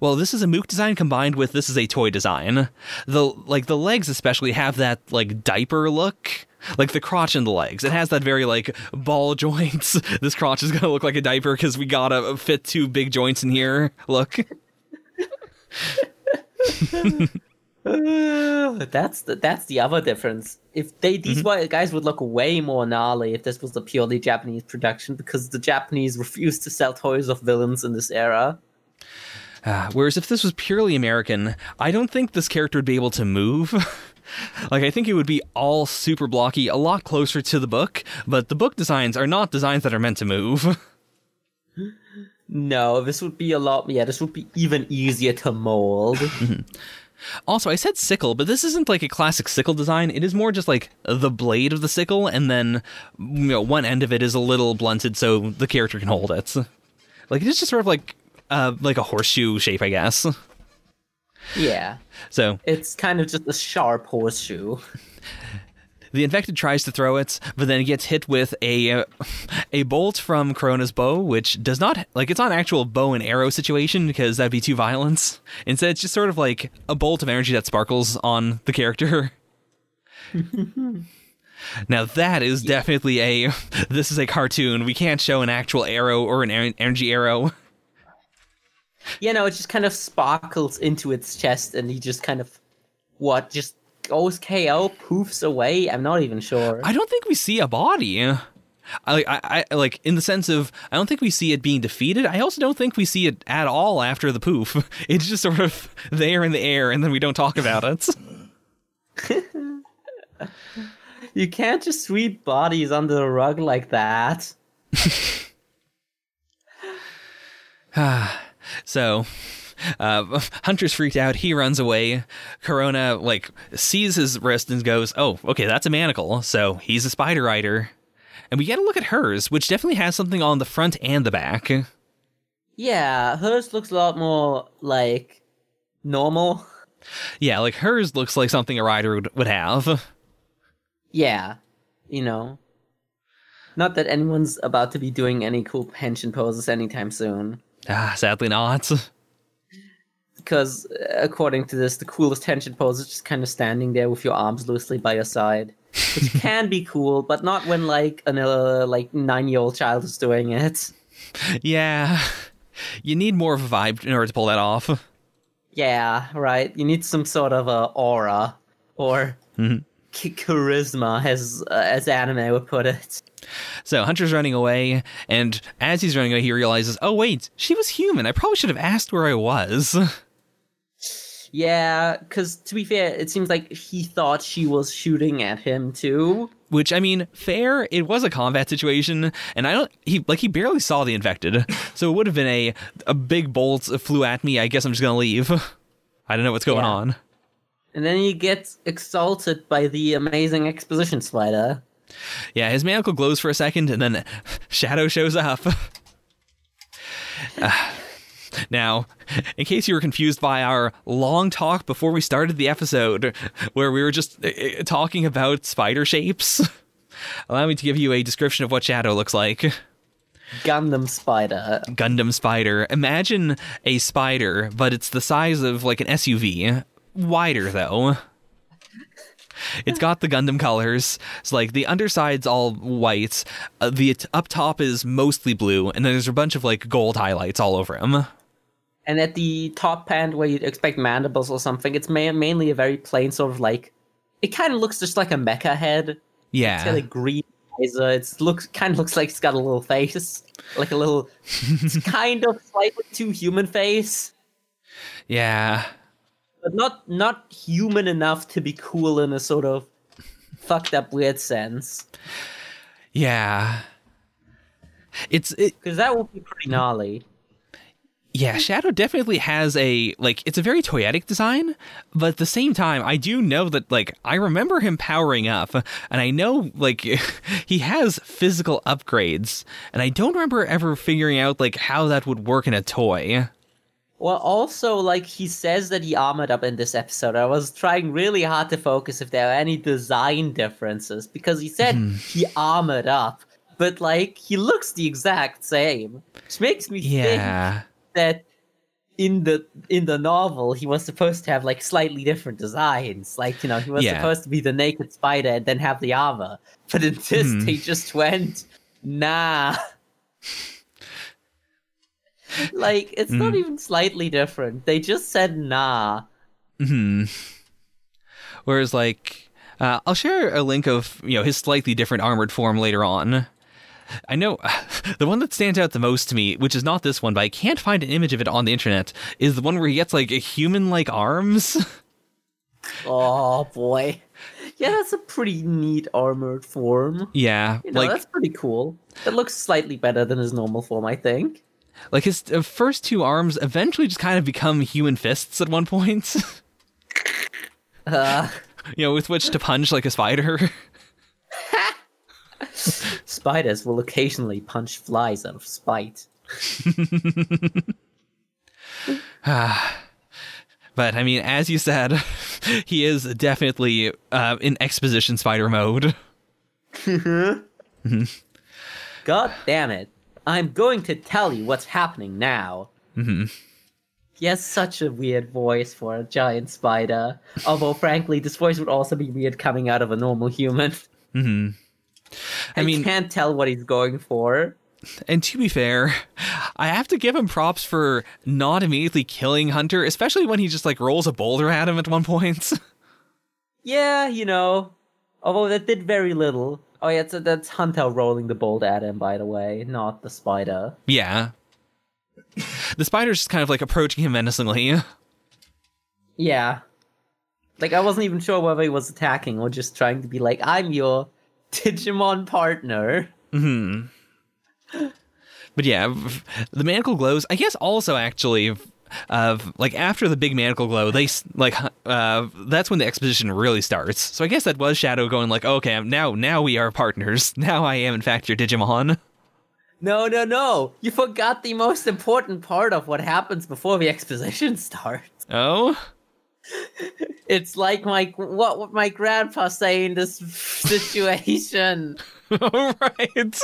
Well, this is a mook design combined with this is a toy design. The like the legs especially have that like diaper look. Like the crotch and the legs. It has that very like ball joints. This crotch is to look like a diaper cuz we got to fit two big joints in here. Look. that's the that's the other difference. If they these wa- guys would look way more gnarly if this was a purely Japanese production, because the Japanese refused to sell toys of villains in this era. Uh, whereas if this was purely American, I don't think this character would be able to move. like I think it would be all super blocky, a lot closer to the book, but the book designs are not designs that are meant to move. No, this would be a lot. Yeah, this would be even easier to mold. Also, I said sickle, but this isn't like a classic sickle design. It is more just like the blade of the sickle, and then you know one end of it is a little blunted so the character can hold it. Like it is just sort of like uh like a horseshoe shape, I guess. yeah, So it's kind of just a sharp horseshoe. the infected tries to throw it, but then it gets hit with a uh, a bolt from Corona's bow, which does not like it's not an actual bow and arrow situation because that'd be too violent. Instead, it's just sort of like a bolt of energy that sparkles on the character. now that is definitely a this is a cartoon. We can't show an actual arrow or an energy arrow. You know, it just kind of sparkles into its chest, and he just kind of what just goes KO, poofs away. I'm not even sure. I don't think we see a body. I, I, I like in the sense of I don't think we see it being defeated. I also don't think we see it at all after the poof. It's just sort of there in the air, and then we don't talk about it. You can't just sweep bodies under the rug like that. so, uh, Hunter's freaked out. He runs away. Corona like sees his wrist and goes, "Oh, okay, that's a manacle. So he's a spider rider." And we get a look at hers, which definitely has something on the front and the back. Yeah, hers looks a lot more like normal. Yeah, like hers looks like something a rider would, would have. Yeah, you know. Not that anyone's about to be doing any cool henshin poses anytime soon. Ah, sadly not. Because, uh, according to this, the coolest henshin pose is just kind of standing there with your arms loosely by your side. Which can be cool, but not when, like, an uh, like nine year old child is doing it. Yeah. You need more of a vibe in order to pull that off. Yeah, right. You need some sort of a aura or ch- charisma, as uh, as anime would put it. So Hunter's running away, and as he's running away, he realizes, oh, wait, she was human. I probably should have asked where I was. Yeah, because to be fair, it seems like he thought she was shooting at him too. Which, I mean, fair, it was a combat situation, and I don't, he, like, he barely saw the infected. So it would have been a, a big bolt flew at me. I guess I'm just gonna leave. I don't know what's going Yeah. on. And then he gets exalted by the amazing exposition spider. Yeah, his manacle glows for a second, and then Shadow shows up. Ah. Now, in case you were confused by our long talk before we started the episode, where we were just uh, uh, talking about spider shapes, allow me to give you a description of what Shadow looks like. Gundam spider. Gundam spider. Imagine a spider, but it's the size of like an SUV. Wider though. It's got the Gundam colors. It's like the underside's all white. Uh, the t- up top is mostly blue, and then there's a bunch of like gold highlights all over him. And at the top end, where you'd expect mandibles or something, it's ma- mainly a very plain sort of like. It kind of looks just like a mecha head. Yeah. It's got a green visor. It looks kind of looks like it's got a little face, like a little, it's kind of slightly too human face, yeah, but not not human enough to be cool in a sort of fucked up weird sense. yeah. It's it, Because that would be pretty gnarly. Yeah, Shadow definitely has a like it's a very toyetic design, but at the same time I do know that like I remember him powering up and I know like he has physical upgrades and I don't remember ever figuring out like how that would work in a toy. Well, also, like he says that he armored up in this episode. I was trying really hard to focus if there are any design differences because he said mm-hmm. he armored up, but like he looks the exact same, which makes me think Yeah. That in the in the novel he was supposed to have like slightly different designs. Like you know he was Yeah. supposed to be the naked spider and then have the armor, but in this Hmm. they just went nah. like it's not Hmm. even slightly different. They just said nah. Hmm. Whereas like uh, I'll share a link of you know his slightly different armored form later on. I know the one that stands out the most to me, which is not this one, but I can't find an image of it on the internet, is the one where he gets like human-like arms. Oh boy. Yeah, that's a pretty neat armored form. yeah, You know, like that's pretty cool. It looks slightly better than his normal form, I think. like his uh, first two arms eventually just kind of become human fists at one point. Uh, you know, with which to punch like a spider. spiders will occasionally punch flies out of spite. But I mean, as you said, he is definitely uh, in exposition spider mode. God damn it. I'm going to tell you what's happening now. hmm He has such a weird voice for a giant spider. Although, frankly, this voice would also be weird coming out of a normal human. hmm I I mean, can't tell what he's going for. and to be fair, I have to give him props for not immediately killing Hunter, especially when he just like rolls a boulder at him at one point. Yeah, you know. Although that did very little. Oh yeah, that's, that's Hunter rolling the boulder at him, by the way, not the spider. yeah. The spider's just kind of like approaching him menacingly. Yeah. Like, I wasn't even sure whether he was attacking or just trying to be like, I'm your Digimon partner. hmm But yeah, the manacle glows. I guess also actually, uh, like after the big manacle glow, they like uh, that's when the exposition really starts. So I guess that was Shadow going like, okay, now now we are partners. Now I am in fact your Digimon. No, no, no. You forgot the most important part of what happens before the exposition starts. Oh, It's like my what would my grandpa say in this situation? all right.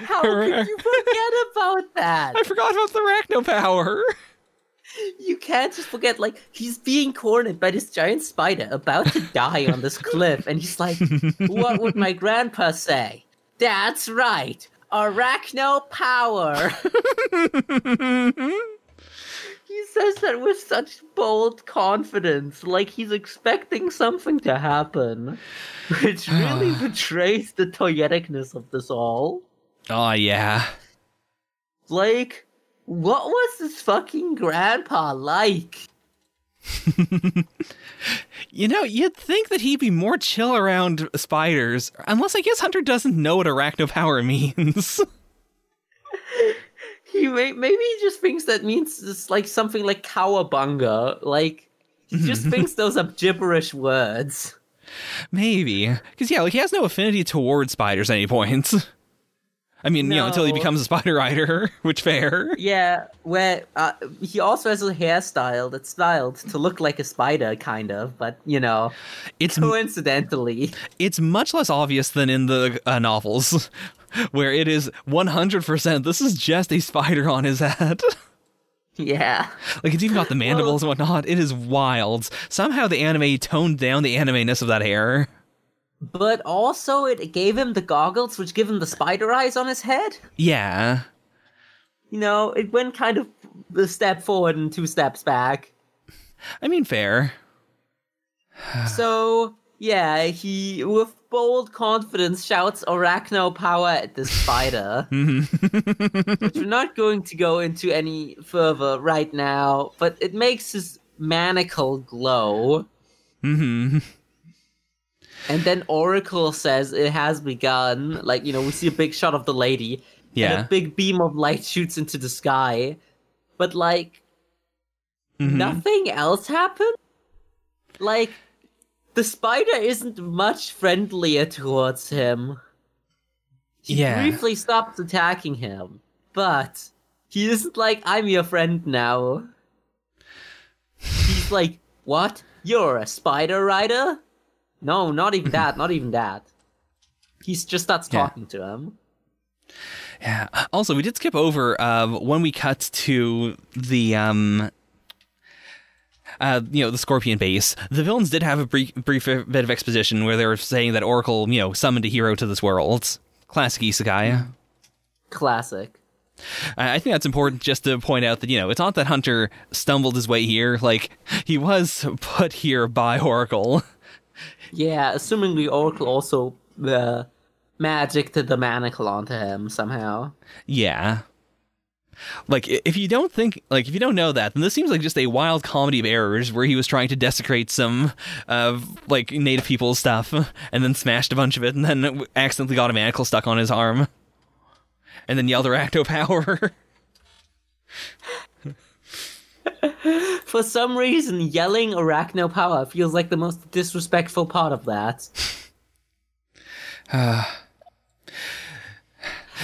How could you forget about that? I forgot about the Arachno power. You can't just forget, like, he's being cornered by this giant spider about to die on this cliff, and he's like, What would my grandpa say? That's right, arachno power. he says that with such bold confidence, like he's expecting something to happen, which really betrays the toyeticness of this all. Oh yeah. Like, what was this fucking grandpa like? You know, you'd think that he'd be more chill around spiders, unless I guess Hunter doesn't know what arachno power means. He may, maybe he just thinks that means it's like something like cowabunga. Like he just thinks those are gibberish words. Maybe. Because, yeah, like, he has no affinity towards spiders at any point. I mean, you know, until he becomes a spider rider, which fair. Yeah, where uh, he also has a hairstyle that's styled to look like a spider, kind of, but you know, It's coincidentally. it's much less obvious than in the uh, novels, where it is 100% this is just a spider on his head. Yeah. like, it's even got the mandibles and whatnot. It is wild. Somehow the anime toned down the anime-ness of that hair. But also, it gave him the goggles, which give him the spider eyes on his head. Yeah. You know, it went kind of a step forward and two steps back. I mean, fair. So yeah, he with bold confidence shouts arachno power at the spider. which we're not going to go into any further right now, but it makes his manacle glow. hmm And then Oracle says it has begun. Like, you know, we see a big shot of the lady. And Yeah. a big beam of light shoots into the sky. But like Mhm. nothing else happened? Like, the spider isn't much friendlier towards him. He Yeah. briefly stops attacking him, but he isn't like, I'm your friend now. He's like, What? You're a spider rider? No, not even that, not even that. He's just starts Yeah. talking to him. Yeah. Also, we did skip over uh, when we cut to the um, uh, you know, the Scorpion base. The villains did have a brief, brief bit of exposition where they were saying that Oracle, you know, summoned a hero to this world. Classic Isekai. Classic. I think that's important just to point out that, you know, it's not that Hunter stumbled his way here. Like, he was put here by Oracle. Yeah, assumingly Oracle also uh, magicked the manacle onto him somehow. Yeah. Like, if you don't think, like, if you don't know that, then this seems like just a wild comedy of errors where he was trying to desecrate some, uh, like, native people's stuff and then smashed a bunch of it and then accidentally got a manacle stuck on his arm. And then yelled arachno power. For some reason, yelling arachno power feels like the most disrespectful part of that.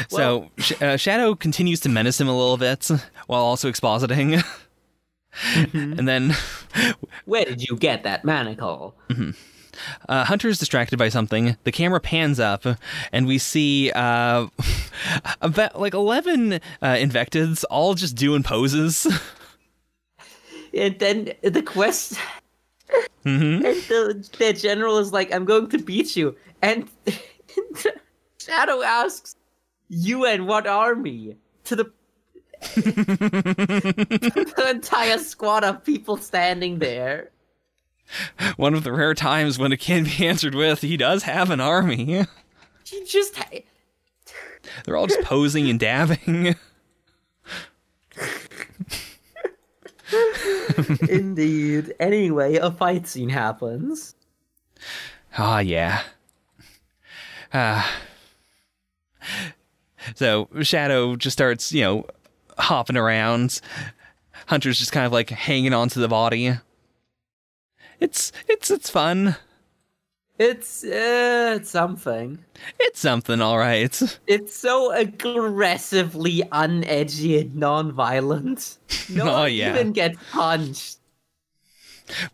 so Sh- uh, Shadow continues to menace him a little bit while also expositing. and then Where did you get that manacle? uh, Hunter is distracted by something. The camera pans up, and we see uh, about like eleven uh, invectives all just doing poses. And then the quest. And the, the general is like, I'm going to beat you. And Shadow asks, You and what army? To the. the entire squad of people standing there. One of the rare times when it can be answered with, "He does have an army." He just. ha- They're all just posing and dabbing. Indeed. Anyway, a fight scene happens. Ah, yeah. Ah. So Shadow just starts, you know, hopping around. Hunter's just kind of like hanging onto the body. It's it's it's fun. It's, uh, it's something. It's something, all right. It's so aggressively unedgy and non-violent. No Oh, one yeah. even gets punched.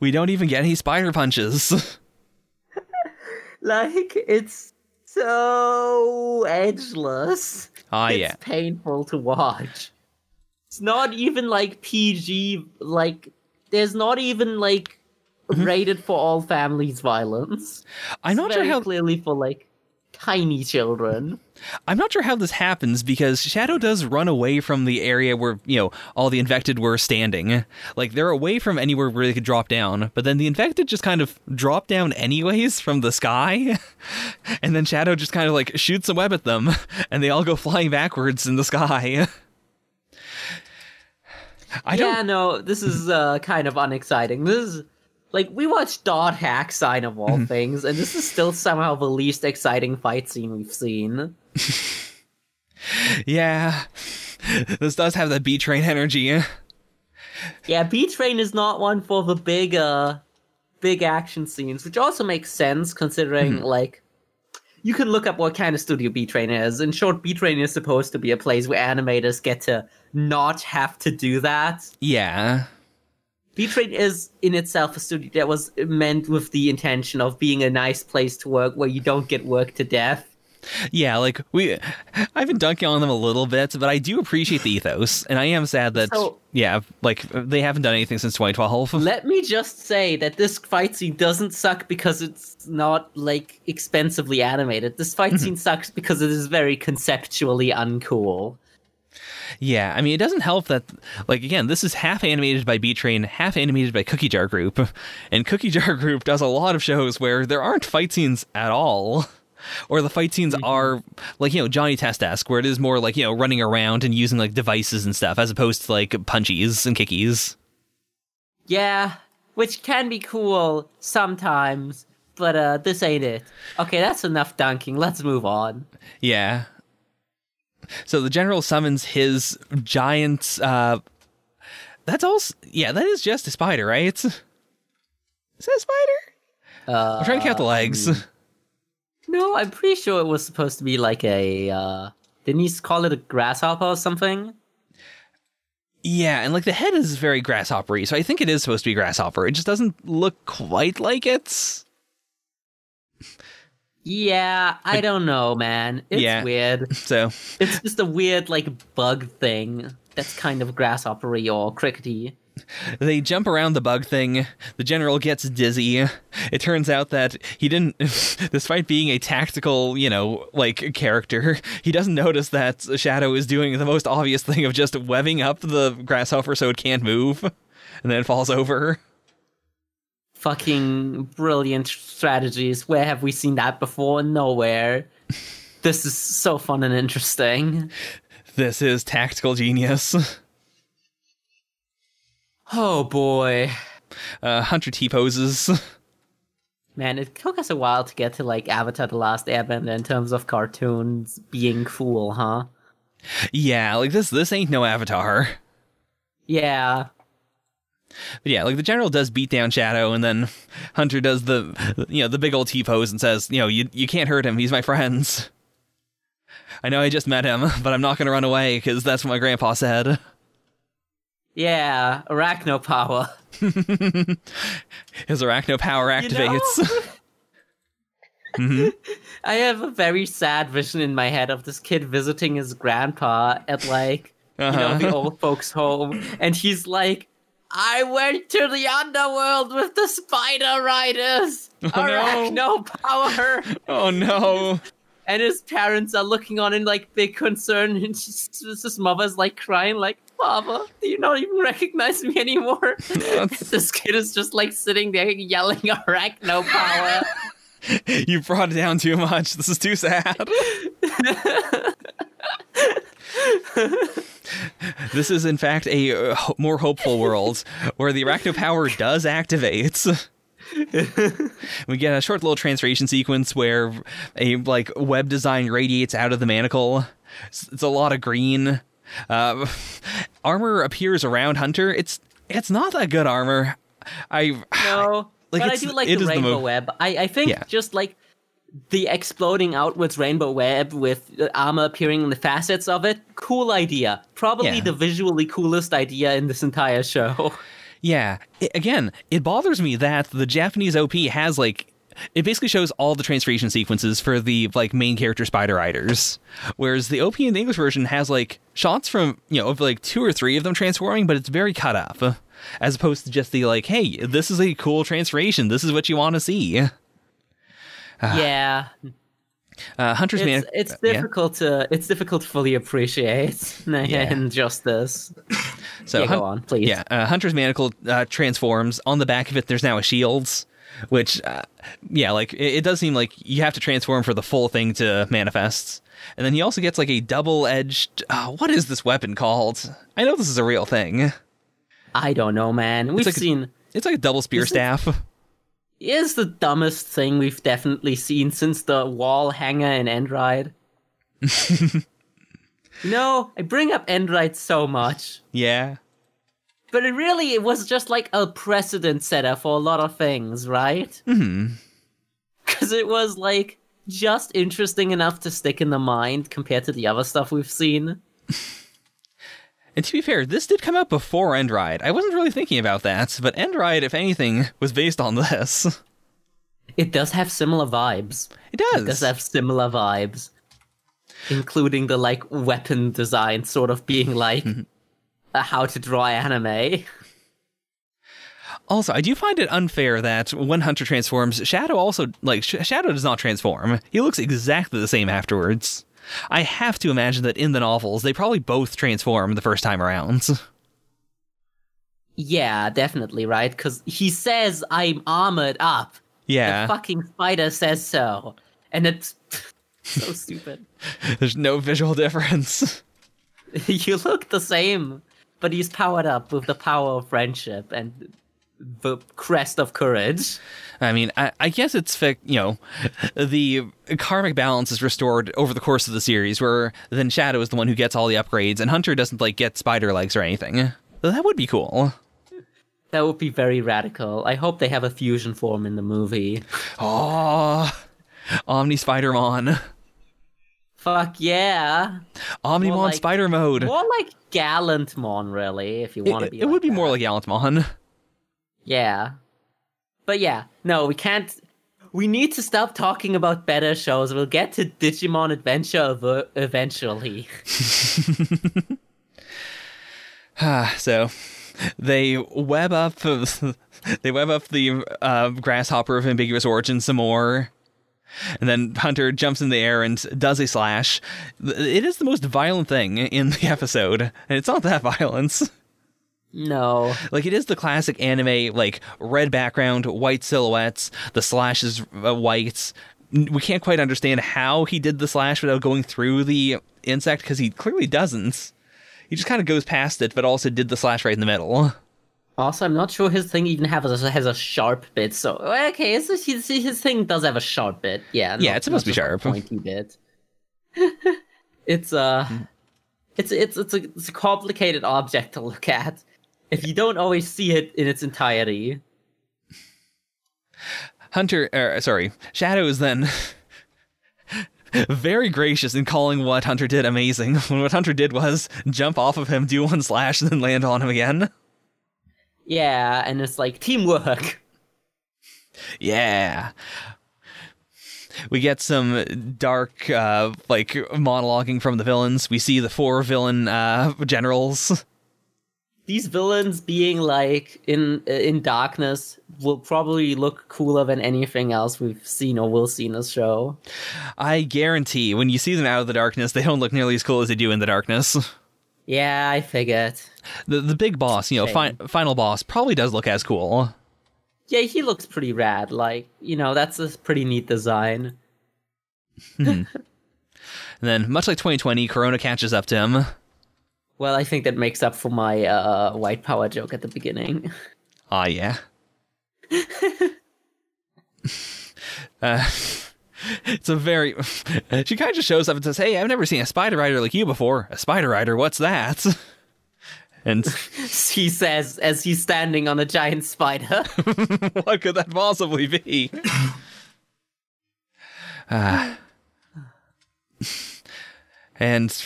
We don't even get any spider punches. Like it's so edgeless. Ah, it's yeah. painful to watch. It's not even like PG. Like there's not even like Mm-hmm. rated for all families violence. I'm not sure how clearly for like tiny children. I'm not sure how this happens because Shadow does run away from the area where, you know, all the infected were standing. Like they're away from anywhere where they could drop down, but then the infected just kind of drop down anyways from the sky. And then Shadow just kind of like shoots a web at them and they all go flying backwards in the sky. I yeah, don't Yeah, no, this is uh, kind of unexciting. This is like we watched Dot Hack Sign of Mm-hmm. all things, and this is still somehow the least exciting fight scene we've seen. Yeah. This does have the Bee Train energy. Yeah, Bee Train is not one for the big uh big action scenes, which also makes sense considering like you can look up what kind of studio Bee Train is. In short, Bee Train is supposed to be a place where animators get to not have to do that. Yeah. Bee Train is in itself a studio that was meant with the intention of being a nice place to work where you don't get worked to death. Yeah, like we I've been dunking on them a little bit, but I do appreciate the ethos, and I am sad that So- yeah, like they haven't done anything since 2012. Let me just say that this fight scene doesn't suck because it's not like expensively animated. This fight mm-hmm. scene sucks because it is very conceptually uncool. Yeah, I mean it doesn't help that like again, this is half animated by Bee Train, half animated by Cookie Jar Group. And Cookie Jar Group does a lot of shows where there aren't fight scenes at all. Or the fight scenes are like, you know, Johnny Test-esque, where it is more like, you know, running around and using like devices and stuff, as opposed to like punchies and kickies. Yeah, which can be cool sometimes, but uh this ain't it. Okay, that's enough dunking. Let's move on. Yeah. So the general summons his giant uh that's all yeah, that is just a spider, right? It's, Is that a spider? Uh I'm trying to count the legs. No, I'm pretty sure it was supposed to be like a uh didn't he call it a grasshopper or something? Yeah, and like the head is very grasshoppery, so I think it is supposed to be grasshopper. It just doesn't look quite like it. Yeah, I don't know, man. It's Yeah. weird. So It's just a weird like bug thing that's kind of grasshoppery or crickety. they jump around the bug thing. The general gets dizzy. It turns out that he didn't, despite being a tactical, you know, like character, he doesn't notice that Shadow is doing the most obvious thing of just webbing up the grasshopper so it can't move, and then falls over. Fucking brilliant strategies. Where have we seen that before? Nowhere. This is so fun and interesting. This is tactical genius. Oh boy. Uh, Hunter T poses. Man, it took us a while to get to like Avatar The Last Airbender in terms of cartoons being cool, huh? Yeah, like this. This ain't no Avatar. Yeah. But yeah, like the general does beat down Shadow, and then Hunter does the you know the big old T pose and says, you know, you you can't hurt him. He's my friend. I know I just met him, but I'm not gonna run away because that's what my grandpa said. Yeah, arachno power. His arachno power You know? activates. Mhm. I have a very sad vision in my head of this kid visiting his grandpa at like you know the Uh-huh. old folks' home, and he's like, "I went to the underworld with the spider riders, Oh, arachno power." Oh no! And his parents are looking on in like big concern, and his mother's like crying, like, "Father, do you not even recognize me anymore?" this kid is just like sitting there yelling arachno power. You brought it down too much. This is too sad. This is, in fact, a uh, more hopeful world where the arachno power does activate. we get a short little transformation sequence where a like web design radiates out of the manacle. It's, it's a lot of green. Uh, armor appears around Hunter. It's it's not that good armor. I No, Like, but I do like the the rainbow mo- web. I, I think Yeah. just like the exploding outwards rainbow web with the armor appearing in the facets of it, cool idea. Probably Yeah. the visually coolest idea in this entire show. Yeah. I- again, it bothers me that the Japanese OP has like it basically shows all the transformation sequences for the like main character spider riders whereas the op in the english version has like shots from you know of like two or three of them transforming but it's very cut up as opposed to just the like hey this is a cool transformation this is what you want to see yeah, uh, hunter's it's man it's yeah. difficult to it's difficult to fully appreciate Yeah. injustice. So yeah, Hun- go on, please. Yeah, uh, Hunter's Manacle uh, transforms. On the back of it, there's now a shield, which, uh, yeah, like it, it does seem like you have to transform for the full thing to manifest. And then he also gets like a double-edged. Uh, what is this weapon called? I know this is a real thing. I don't know, man. We've like a- seen It's like a double spear Is it- staff. Is the dumbest thing we've definitely seen since the wall hanger in Endride. no, I bring up Endride so much, yeah. but it really it was just like a precedent setter for a lot of things, right? Hmm. Because it was like just interesting enough to stick in the mind compared to the other stuff we've seen. And to be fair, this did come out before Endride. I wasn't really thinking about that, but Endride, if anything, was based on this. It does have similar vibes. It does. It does. have similar vibes, including the like weapon design sort of being like mm-hmm. a how to draw anime. Also, I do find it unfair that when Hunter transforms, Shadow also like Sh- Shadow does not transform. He looks exactly the same afterwards. I have to imagine that in the novels, they probably both transform the first time around. Yeah, definitely, right? Because he says I'm armored up. Yeah, The fucking spider says so, and it's so stupid. there's no visual difference. you look the same, but he's powered up with the power of friendship and the crest of courage. I mean, I, I guess it's fic- you know, the karmic balance is restored over the course of the series, where then Shadow is the one who gets all the upgrades, and Hunter doesn't like get spider legs or anything. That would be cool. That would be very radical. I hope they have a fusion form in the movie. Oh, Omni Spider-Mon. Fuck yeah. Omnimon like- Spider Mode. More like Gallantmon, really, if you want to be. it would be that. more like Gallantmon. Yeah. But yeah, no, we can't. We need to stop talking about better shows. We'll get to Digimon Adventure ev- eventually. So they web up they web up the uh, grasshopper of ambiguous origin some more. And then Hunter jumps in the air and does a slash. It is the most violent thing in the episode, and it's not that violence. No. Like it is the classic anime, like red background, white silhouettes. The slash is uh, white. We can't quite understand how he did the slash without going through the insect because he clearly doesn't. He just kind of goes past it, but also did the slash right in the middle. Also, I'm not sure his thing even has a, has a sharp bit. So okay, his, his, his thing does have a sharp bit. Yeah. Yeah, not- it's supposed to be sharp. Pointy bit. it's uh, it's it's it's a it's a complicated object to look at. If you don't always see it in its entirety. Hunter, er, sorry, Shadow is then very gracious in calling what Hunter did amazing. When what Hunter did was jump off of him, do one slash, and then land on him again. Yeah, and it's like teamwork. Yeah. We get some dark, uh, like monologuing from the villains. We see the four villain uh, generals. These villains being like in in darkness will probably look cooler than anything else we've seen or will see in this show. I guarantee when you see them out of the darkness, they don't look nearly as cool as they do in the darkness. Yeah, I figured. The the big boss, you know, fi- final boss, probably does look as cool. Yeah, he looks pretty rad. Like, you know, that's a pretty neat design. Hmm. and then, much like 2020, Corona catches up to him. Well, I think that makes up for my uh, white power joke at the beginning. Ah, yeah. uh, it's a very. she kind of just shows up and says, "Hey, I've never seen a spider rider like you before. A spider rider, what's that?" And he says as he's standing on a giant spider. what could that possibly be? uh, and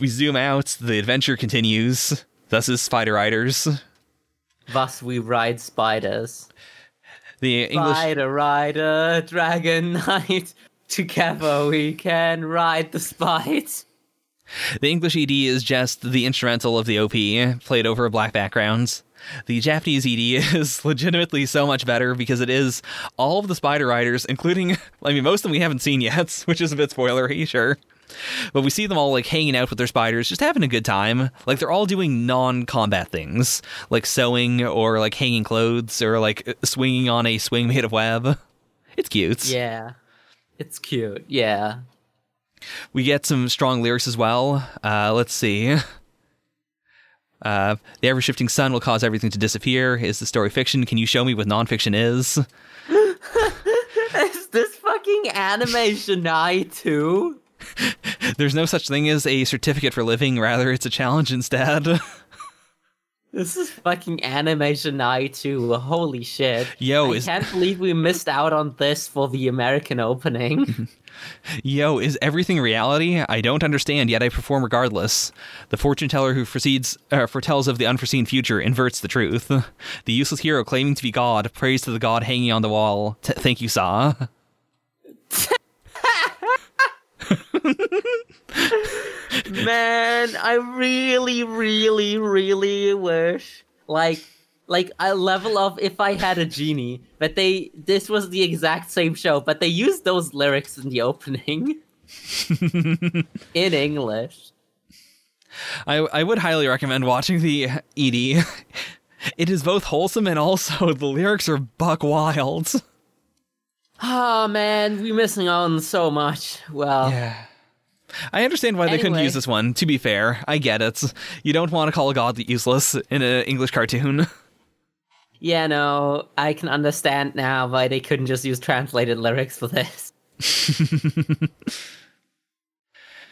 we zoom out. The adventure continues. Thus is Spider Riders. Thus we ride spiders. The English Spider Rider, Dragon Knight. Together we can ride the spite. The English ED is just the instrumental of the OP, played over a black background. The Japanese ED is legitimately so much better because it is all of the Spider Riders, including, I mean, most of them we haven't seen yet, which is a bit spoilery, sure. But we see them all like hanging out with their spiders, just having a good time. Like they're all doing non-combat things, like sewing or like hanging clothes or like swinging on a swing made of web. It's cute. Yeah, it's cute. Yeah. We get some strong lyrics as well. Uh, let's see. Uh, the ever shifting sun will cause everything to disappear. Is the story fiction? Can you show me what nonfiction is? is this fucking animation I too? There's no such thing as a certificate for living, rather, it's a challenge instead. This is fucking animation I too. Holy shit. Yo, I is can't believe we missed out on this for the American opening. Yo, is everything reality? I don't understand, yet I perform regardless. The fortune teller who foresees, uh, foretells of the unforeseen future inverts the truth. The useless hero claiming to be God prays to the God hanging on the wall. T- thank you, Saw. Man, I really, really, really wish like like a level of if I had a genie, but they this was the exact same show, but they used those lyrics in the opening in English. I I would highly recommend watching the ED. It is both wholesome and also the lyrics are buck wild. Oh man, we missing out on so much. Well, Yeah. I understand why they couldn't use this one. To be fair, I get it. You don't want to call a god useless in an English cartoon. yeah, no, I can understand now why they couldn't just use translated lyrics for this.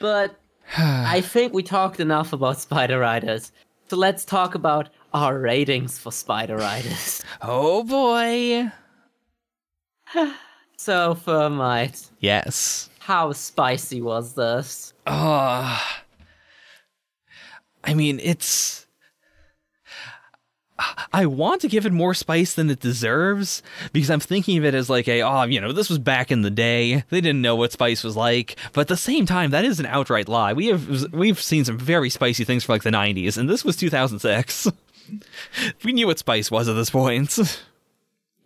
but I think we talked enough about Spider Riders. So let's talk about our ratings for Spider Riders. oh boy. so, Thermite, Yes. How spicy was this? Uh, I mean, it's. I want to give it more spice than it deserves because I'm thinking of it as like a, oh, you know, this was back in the day. They didn't know what spice was like. But at the same time, that is an outright lie. We have we've seen some very spicy things from like the 90s, and this was 2006. we knew what spice was at this point.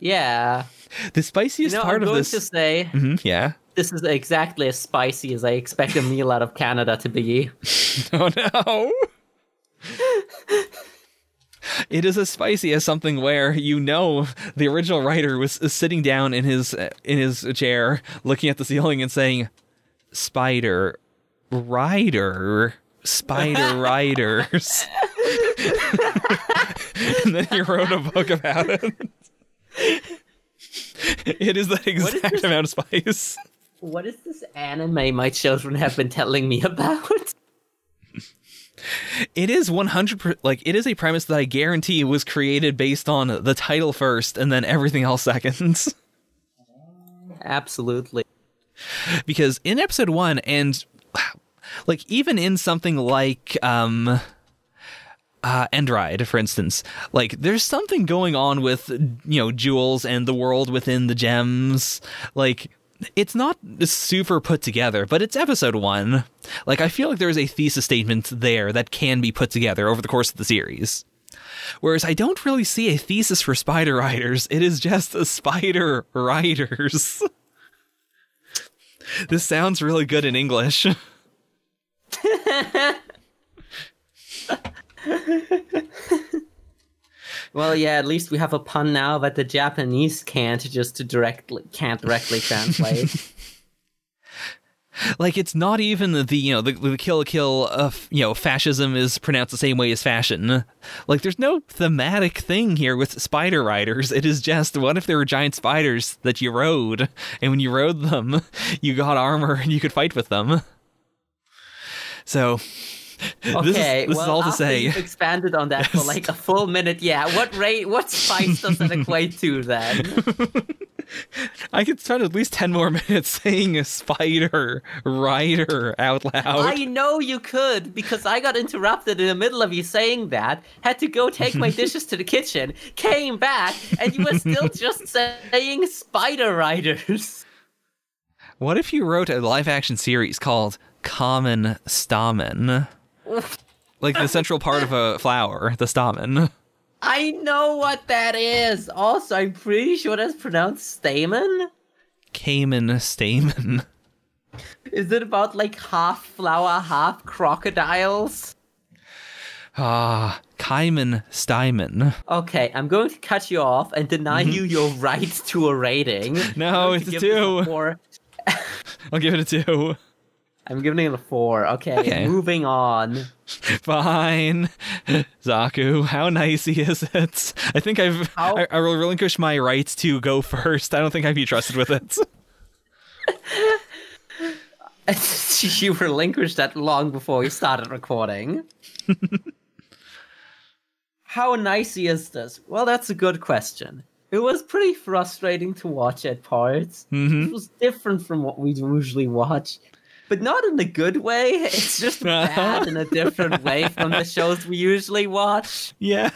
Yeah. The spiciest You know, part I'm of going this, to say Mhm, yeah. This is exactly as spicy as I expect a meal out of Canada to be. Oh no. It is as spicy as something where you know the original writer was sitting down in his in his chair, looking at the ceiling and saying, "Spider rider, spider riders," and then he wrote a book about it. It is that exact this? amount of spice. What is this anime my children have been telling me about? it is 100% like it is a premise that I guarantee was created based on the title first and then everything else seconds. Absolutely. because in episode 1 and like even in something like um uh, Endride, for instance, like there's something going on with you know jewels and the world within the gems. Like it's not super put together, but it's episode one. Like I feel like there's a thesis statement there that can be put together over the course of the series. Whereas I don't really see a thesis for Spider Riders. It is just the Spider Riders. this sounds really good in English. Well, yeah, at least we have a pun now that the Japanese can't just directly can't directly translate. like it's not even the you know the, the Kill la Kill uh, of you know fascism is pronounced the same way as fashion. Like there's no thematic thing here with spider riders. It is just what if there were giant spiders that you rode? And when you rode them you got armor and you could fight with them. So Okay, this is, this well, is all to say you've expanded on that for like a full minute. Yeah, what rate? What spice does it equate to then? I could spend at least 10 more minutes saying a spider rider out loud. I know you could because I got interrupted in the middle of you saying that. Had to go take my dishes to the kitchen. Came back and you were still just saying spider riders. What if you wrote a live action series called Common Stamen? Like the central part of a flower, the stamen. I know what that is. Also, I'm pretty sure that's pronounced stamen. Cayman stamen. Is it about like half flower, half crocodiles? Ah, Kaiman Steiman. Okay, I'm going to cut you off and deny you your right to a rating. No, it's a two. I'll give it a two. I'm giving it a four. Okay, Okay. moving on. Fine. Zaku, how nicey is it? I think I've How- I, I will relinquish my rights to go first. I don't think I'd be trusted with it. you relinquished that long before we started recording. How nicey is this? Well, that's a good question. It was pretty frustrating to watch at parts. Mhm. It was different from what we usually watch, but not in a good way. It's just bad in a different way from the shows we usually watch. Yeah.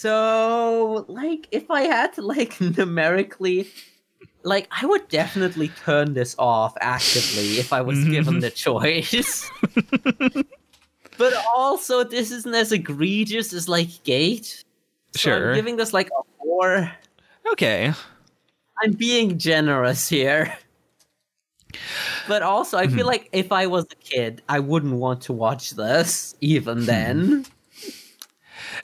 So, like, if I had to, like, numerically, like, I would definitely turn this off actively if I was given mm-hmm. the choice. but also, this isn't as egregious as, like, Gate. So Sure. I'm giving this, like, a four. Okay. I'm being generous here. But also, I feel mm-hmm. like if I was a kid, I wouldn't want to watch this, even hmm. then.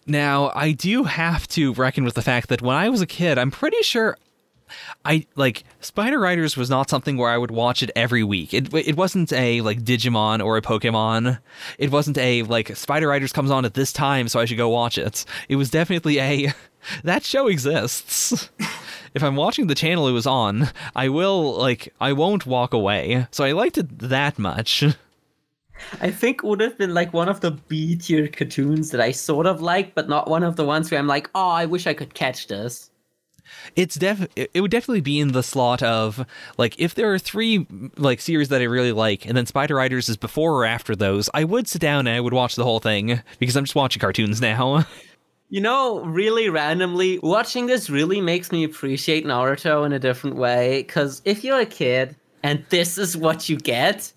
Now, I do have to reckon with the fact that when I was a kid, I'm pretty sure I like Spider Riders was not something where I would watch it every week. It it wasn't a like Digimon or a Pokemon. It wasn't a like Spider Riders comes on at this time, so I should go watch it. It was definitely a that show exists. if I'm watching the channel it was on, I will like I won't walk away. So I liked it that much. I think it would have been like one of the B tier cartoons that I sort of like, but not one of the ones where I'm like, oh, I wish I could catch this. it's def it it would definitely be in the slot of like if there are three like series that I really like and then Spider Riders is before or after those, I would sit down and I would watch the whole thing because I'm just watching cartoons now. You know, really randomly, watching this really makes me appreciate Naruto in a different way. Because if you're a kid and this is what you get,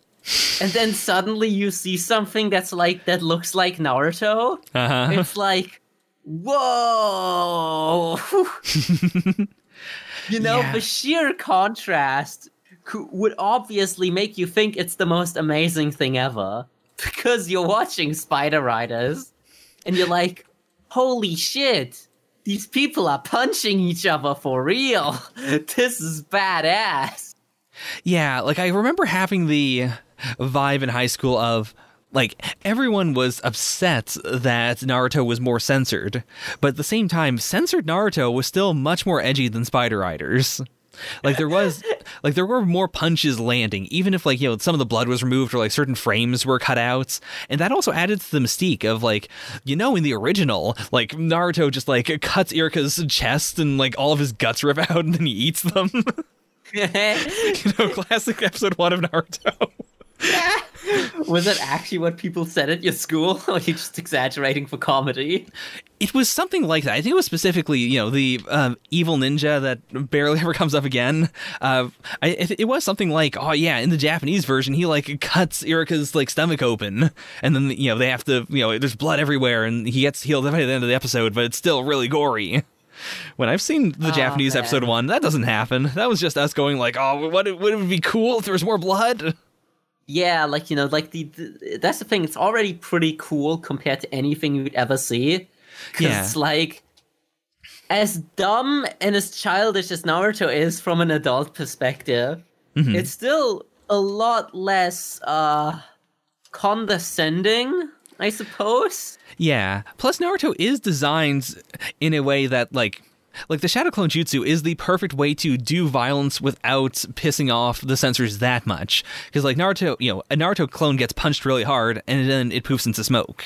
and then suddenly you see something that's like, that looks like Naruto, Uh-huh. it's like, whoa! you know, Yeah. the sheer contrast would obviously make you think it's the most amazing thing ever because you're watching Spider Riders and you're like, holy shit, these people are punching each other for real. This is badass. Yeah, like I remember having the vibe in high school of like everyone was upset that Naruto was more censored, but at the same time, censored Naruto was still much more edgy than Spider Riders. Like there was, like there were more punches landing, even if like you know some of the blood was removed or like certain frames were cut out, and that also added to the mystique of like you know in the original like Naruto just like cuts Iruka's chest and like all of his guts rip out and then he eats them. you know, classic episode one of Naruto. Was that actually what people said at your school? Or are you just exaggerating for comedy? It was something like that. I think it was specifically, you know, the um, evil ninja that barely ever comes up again. Uh, I, it, it was something like, oh yeah, in the Japanese version, he like cuts Iruka's like stomach open, and then you know they have to, you know, there's blood everywhere, and he gets healed by the end of the episode, but it's still really gory. When I've seen the Oh, Japanese man. episode one, that doesn't happen. That was just us going like, oh, what would it be cool if there was more blood? Yeah, like you know, like the, the that's the thing. It's already pretty cool compared to anything you'd ever see. Yeah. it's like as dumb and as childish as Naruto is from an adult perspective, Mm-hmm. it's still a lot less uh condescending, I suppose. Yeah. Plus, Naruto is designed in a way that, like, like the Shadow Clone Jutsu is the perfect way to do violence without pissing off the censors that much. Because, like, Naruto, you know, a Naruto clone gets punched really hard and then it poofs into smoke.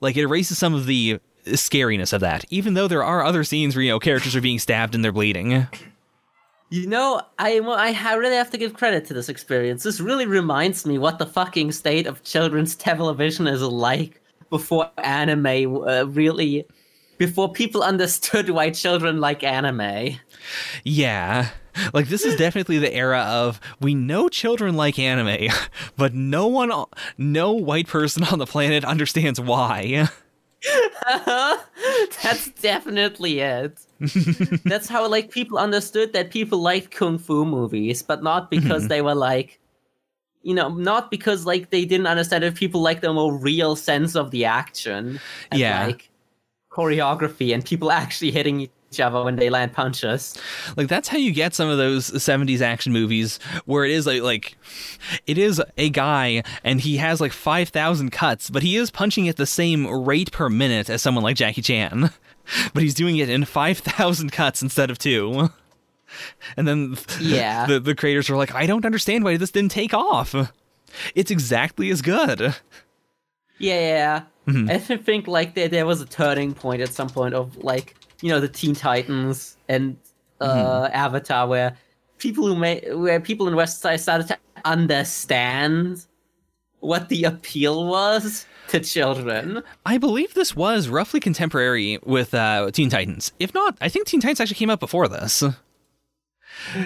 Like, it erases some of the scariness of that, even though there are other scenes where, you know, characters are being stabbed and they're bleeding. You know, I well, I really have to give credit to this experience. This really reminds me what the fucking state of children's television is like before anime uh, really, before people understood why children like anime. Yeah. Like this is definitely the era of we know children like anime, but no one no white person on the planet understands why. That's definitely it. That's how like people understood that people liked kung fu movies, but not mm-hmm. because they were like you know, not because like they didn't understand if people like the more real sense of the action and Yeah. like choreography and people actually hitting each other when they land punches. Like that's how you get some of those 70s action movies where it is like like it is a guy and he has like 5000 cuts, but he is punching at the same rate per minute as someone like Jackie Chan. But he's doing it in 5000 cuts instead of 2. And then Yeah. the the creators are like, "I don't understand why this didn't take off." It's exactly as good. Yeah, Mm-hmm. I think like there there was a turning point at some point of like you know the Teen Titans and uh, Mm-hmm. Avatar where people who made where people in West Side started to understand what the appeal was to children. I believe this was roughly contemporary with uh, Teen Titans. If not, I think Teen Titans actually came out before this.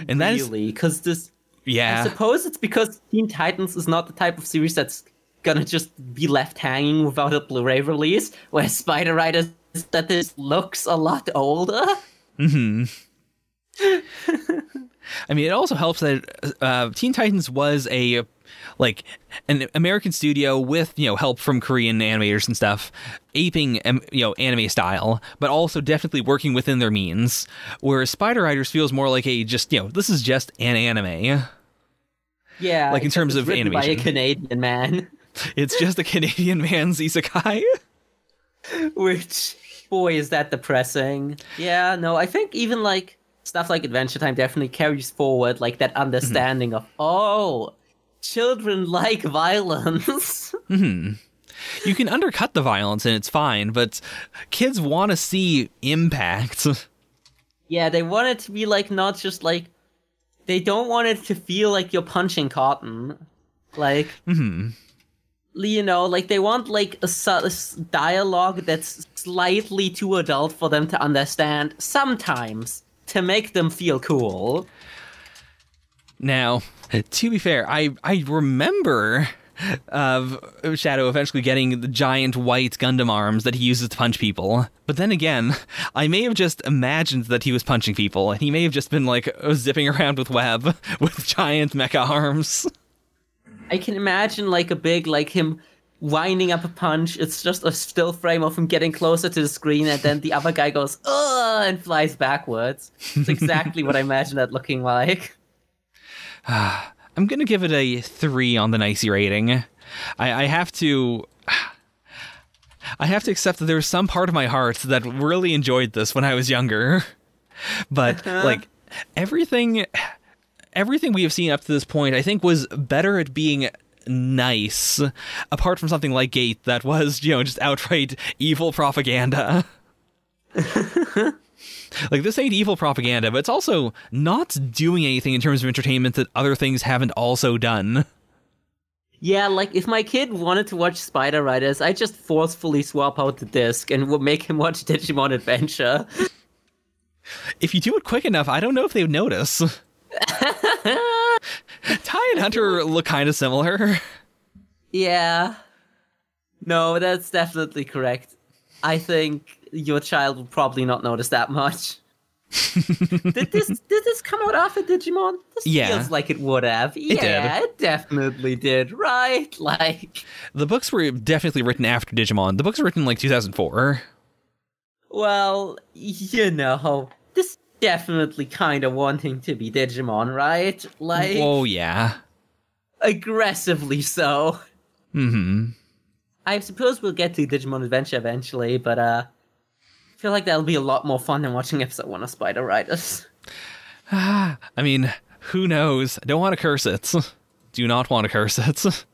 And that really, because this Yeah. I suppose it's because Teen Titans is not the type of series that's gonna just be left hanging without a Blu-ray release, where Spider Rider that this looks a lot older. I mean, it also helps that uh, Teen Titans was a like an American studio with you know help from Korean animators and stuff, aping um, you know anime style, but also definitely working within their means. Whereas Spider Riders feels more like a just you know this is just an anime. Yeah, Like, in terms of written by a. Canadian man, It's just a Canadian man's isekai. which boy is that depressing. Yeah, no, I think even like stuff like Adventure Time definitely carries forward like that understanding of oh, children like violence. hmm You can undercut the violence and it's fine, but kids want to see impact. yeah, they want it to be like not just like they don't want it to feel like you're punching cotton, like. You know, like they want like a, dialogue that's slightly too adult for them to understand sometimes to make them feel cool. Now, to be fair, I I remember of Shadow eventually getting the giant white Gundam arms that he uses to punch people. But then again, I may have just imagined that he was punching people, and he may have just been like zipping around with web with giant mecha arms. I can imagine like a big like him winding up a punch. It's just a still frame of him getting closer to the screen, and then the other guy goes "Ugh" and flies backwards. It's exactly what I imagine that looking like. I'm gonna give it a three on the nicey rating. I, I have to. I have to accept that there was some part of my heart that really enjoyed this when I was younger. But uh-huh. like everything everything we have seen up to this point I think was better at being nice apart from something like Gate that was, you know, just outright evil propaganda. like this ain't evil propaganda, but it's also not doing anything in terms of entertainment that other things haven't also done. Yeah, like if my kid wanted to watch Spider Riders, I just forcefully swap out the disc and would make him watch Digimon Adventure. If you do it quick enough, I don't know if they would notice. Tai and Hunter look kind of similar. Yeah. No, that's definitely correct. I think your child will probably not notice that much. did this did this come out after Digimon? This Yeah. feels like it would have. did. yeah, it definitely did, right? Like The books were definitely written after Digimon. The books were written like 2004. well, you know, definitely kind of wanting to be Digimon, right? Like Oh yeah. aggressively so. hmm I suppose we'll get to Digimon Adventure eventually, but uh I feel like that'll be a lot more fun than watching episode one of Spider Riders. I mean, who knows? I don't want to curse it. Do not want to curse it.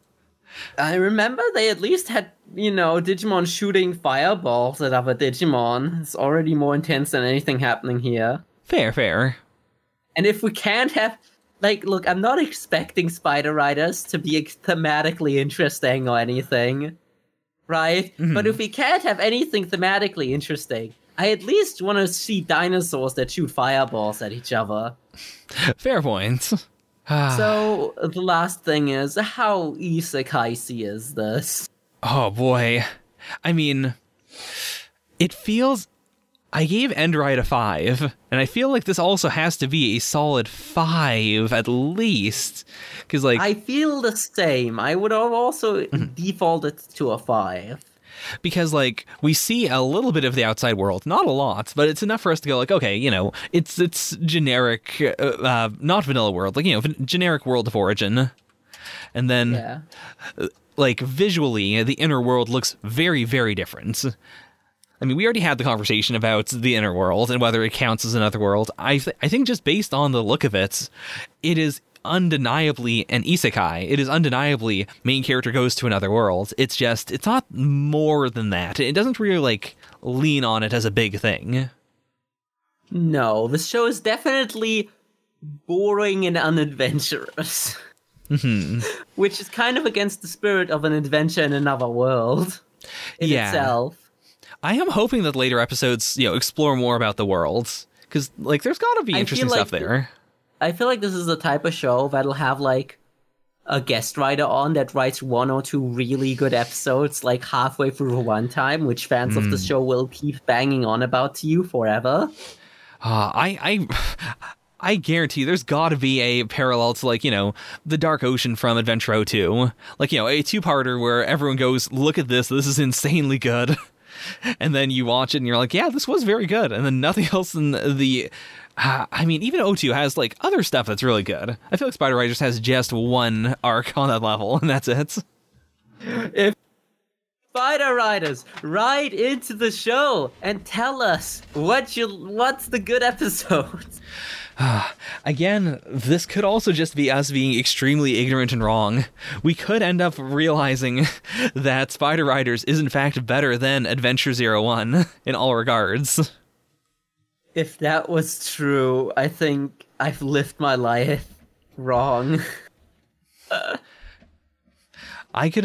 I remember they at least had, you know, Digimon shooting fireballs at other Digimon. It's already more intense than anything happening here. Fair, fair. And if we can't have like look, I'm not expecting Spider Riders to be thematically interesting or anything. Right? Mm-hmm. But if we can't have anything thematically interesting, I at least want to see dinosaurs that shoot fireballs at each other. Fair point. So the last thing is how isekai is this? Oh boy. I mean, it feels. I gave Endride a 5, and I feel like this also has to be a solid 5 at least. Because, like, I feel the same. I would have also defaulted to a five. because like we see a little bit of the outside world not a lot but it's enough for us to go like okay you know it's it's generic uh, uh not vanilla world like you know van- generic world of origin and then Yeah. like visually the inner world looks very very different I mean, we already had the conversation about the inner world and whether it counts as another world. I th- I think just based on the look of it, it is undeniably an isekai. It is undeniably main character goes to another world. It's just it's not more than that. It doesn't really like lean on it as a big thing. No, the show is definitely boring and unadventurous. Mm-hmm. Which is kind of against the spirit of an adventure in another world in Yeah. itself. I am hoping that later episodes, you know, explore more about the worlds cuz like there's got to be interesting like stuff there. I feel like this is the type of show that'll have like a guest writer on that writes one or two really good episodes like halfway through one time, which fans of the show will keep banging on about to you forever. Uh, I I I guarantee there's got to be a parallel to like you know the Dark Ocean from Adventure 02, like you know a two-parter where everyone goes, "Look at this, this is insanely good," and then you watch it and you're like, "Yeah, this was very good," and then nothing else in the. Uh, I mean, even 02 has like other stuff that's really good. I feel like Spider Riders has just one arc on that level, and that's it. If Spider Riders, ride into the show and tell us what you what's the good episode. Again, this could also just be us being extremely ignorant and wrong. We could end up realizing that Spider Riders is in fact better than Adventure Zero One in all regards. If that was true, I think I've lived my life wrong. I could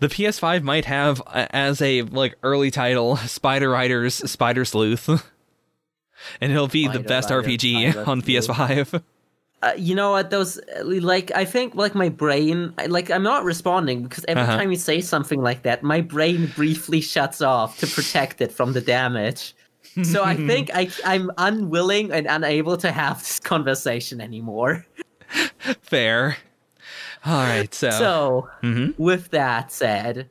the PS5 might have uh, as a like early title Spider Riders Spider Sleuth. And it'll be the best RPG on PS5. Uh, you know what? Those like I think like my brain, I, like I'm not responding because every Uh-huh. time you say something like that, my brain briefly shuts off to protect it from the damage. So I think I I'm unwilling and unable to have this conversation anymore. Fair. All right, so, So Mhm. with that said,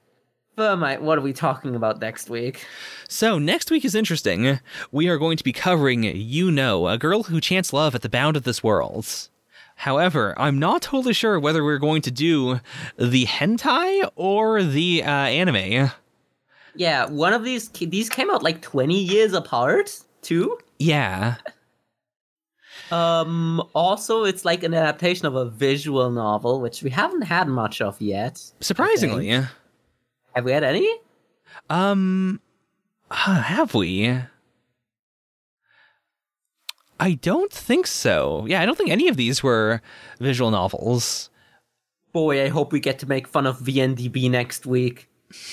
Vermite, what are we talking about next week? So, next week is interesting. We are going to be covering YU-NO, a girl who chants love at the bound of this world. However, I'm not totally sure whether we're going to do the hentai or the uh, anime. Yeah, one of these these came out like 20 years apart too. Yeah. Um. Also, it's like an adaptation of a visual novel, which we haven't had much of yet. Surprisingly, yeah. Have we had any? Um, have we? I don't think so. Yeah, I don't think any of these were visual novels. Boy, I hope we get to make fun of VNDB next week.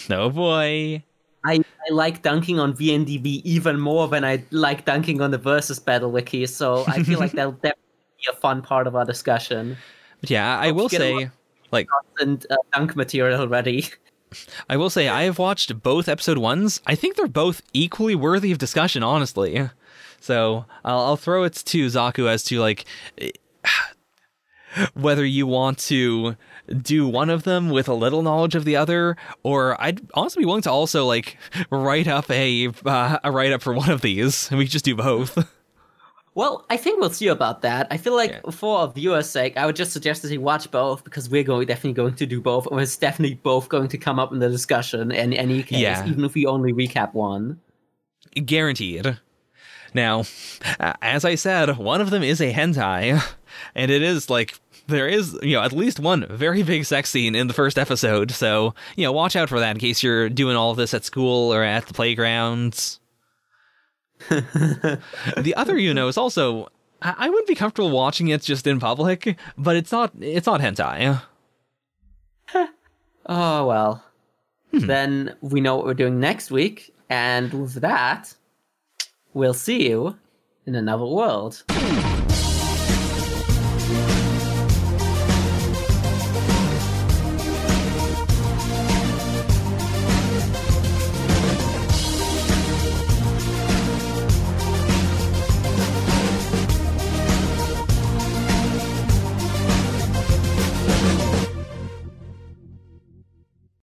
No boy. I, I like dunking on VNDB even more than I like dunking on the versus battle wiki, so I feel like that'll definitely be a fun part of our discussion. But yeah, I will say, like, And uh, dunk material ready. I will say, I have watched both episode ones. I think they're both equally worthy of discussion, honestly. So I'll, I'll throw it to Zaku as to like whether you want to do one of them with a little knowledge of the other, or I'd honestly be willing to also like write up a uh, a write up for one of these, and we just do both. Well, I think we'll see about that. I feel like Yeah. for a viewer's sake, I would just suggest that you watch both because we're going definitely going to do both, and it's definitely both going to come up in the discussion in any case, Yeah. even if we only recap one. Guaranteed. Now, as I said, one of them is a hentai, and it is like there is, you know, at least one very big sex scene in the first episode. So, you know, watch out for that in case you're doing all of this at school or at the playgrounds. the other, you know, is also I wouldn't be comfortable watching it just in public, but it's not it's not hentai. Oh well. Hmm. Then we know what we're doing next week, and with that, we'll see you in another world.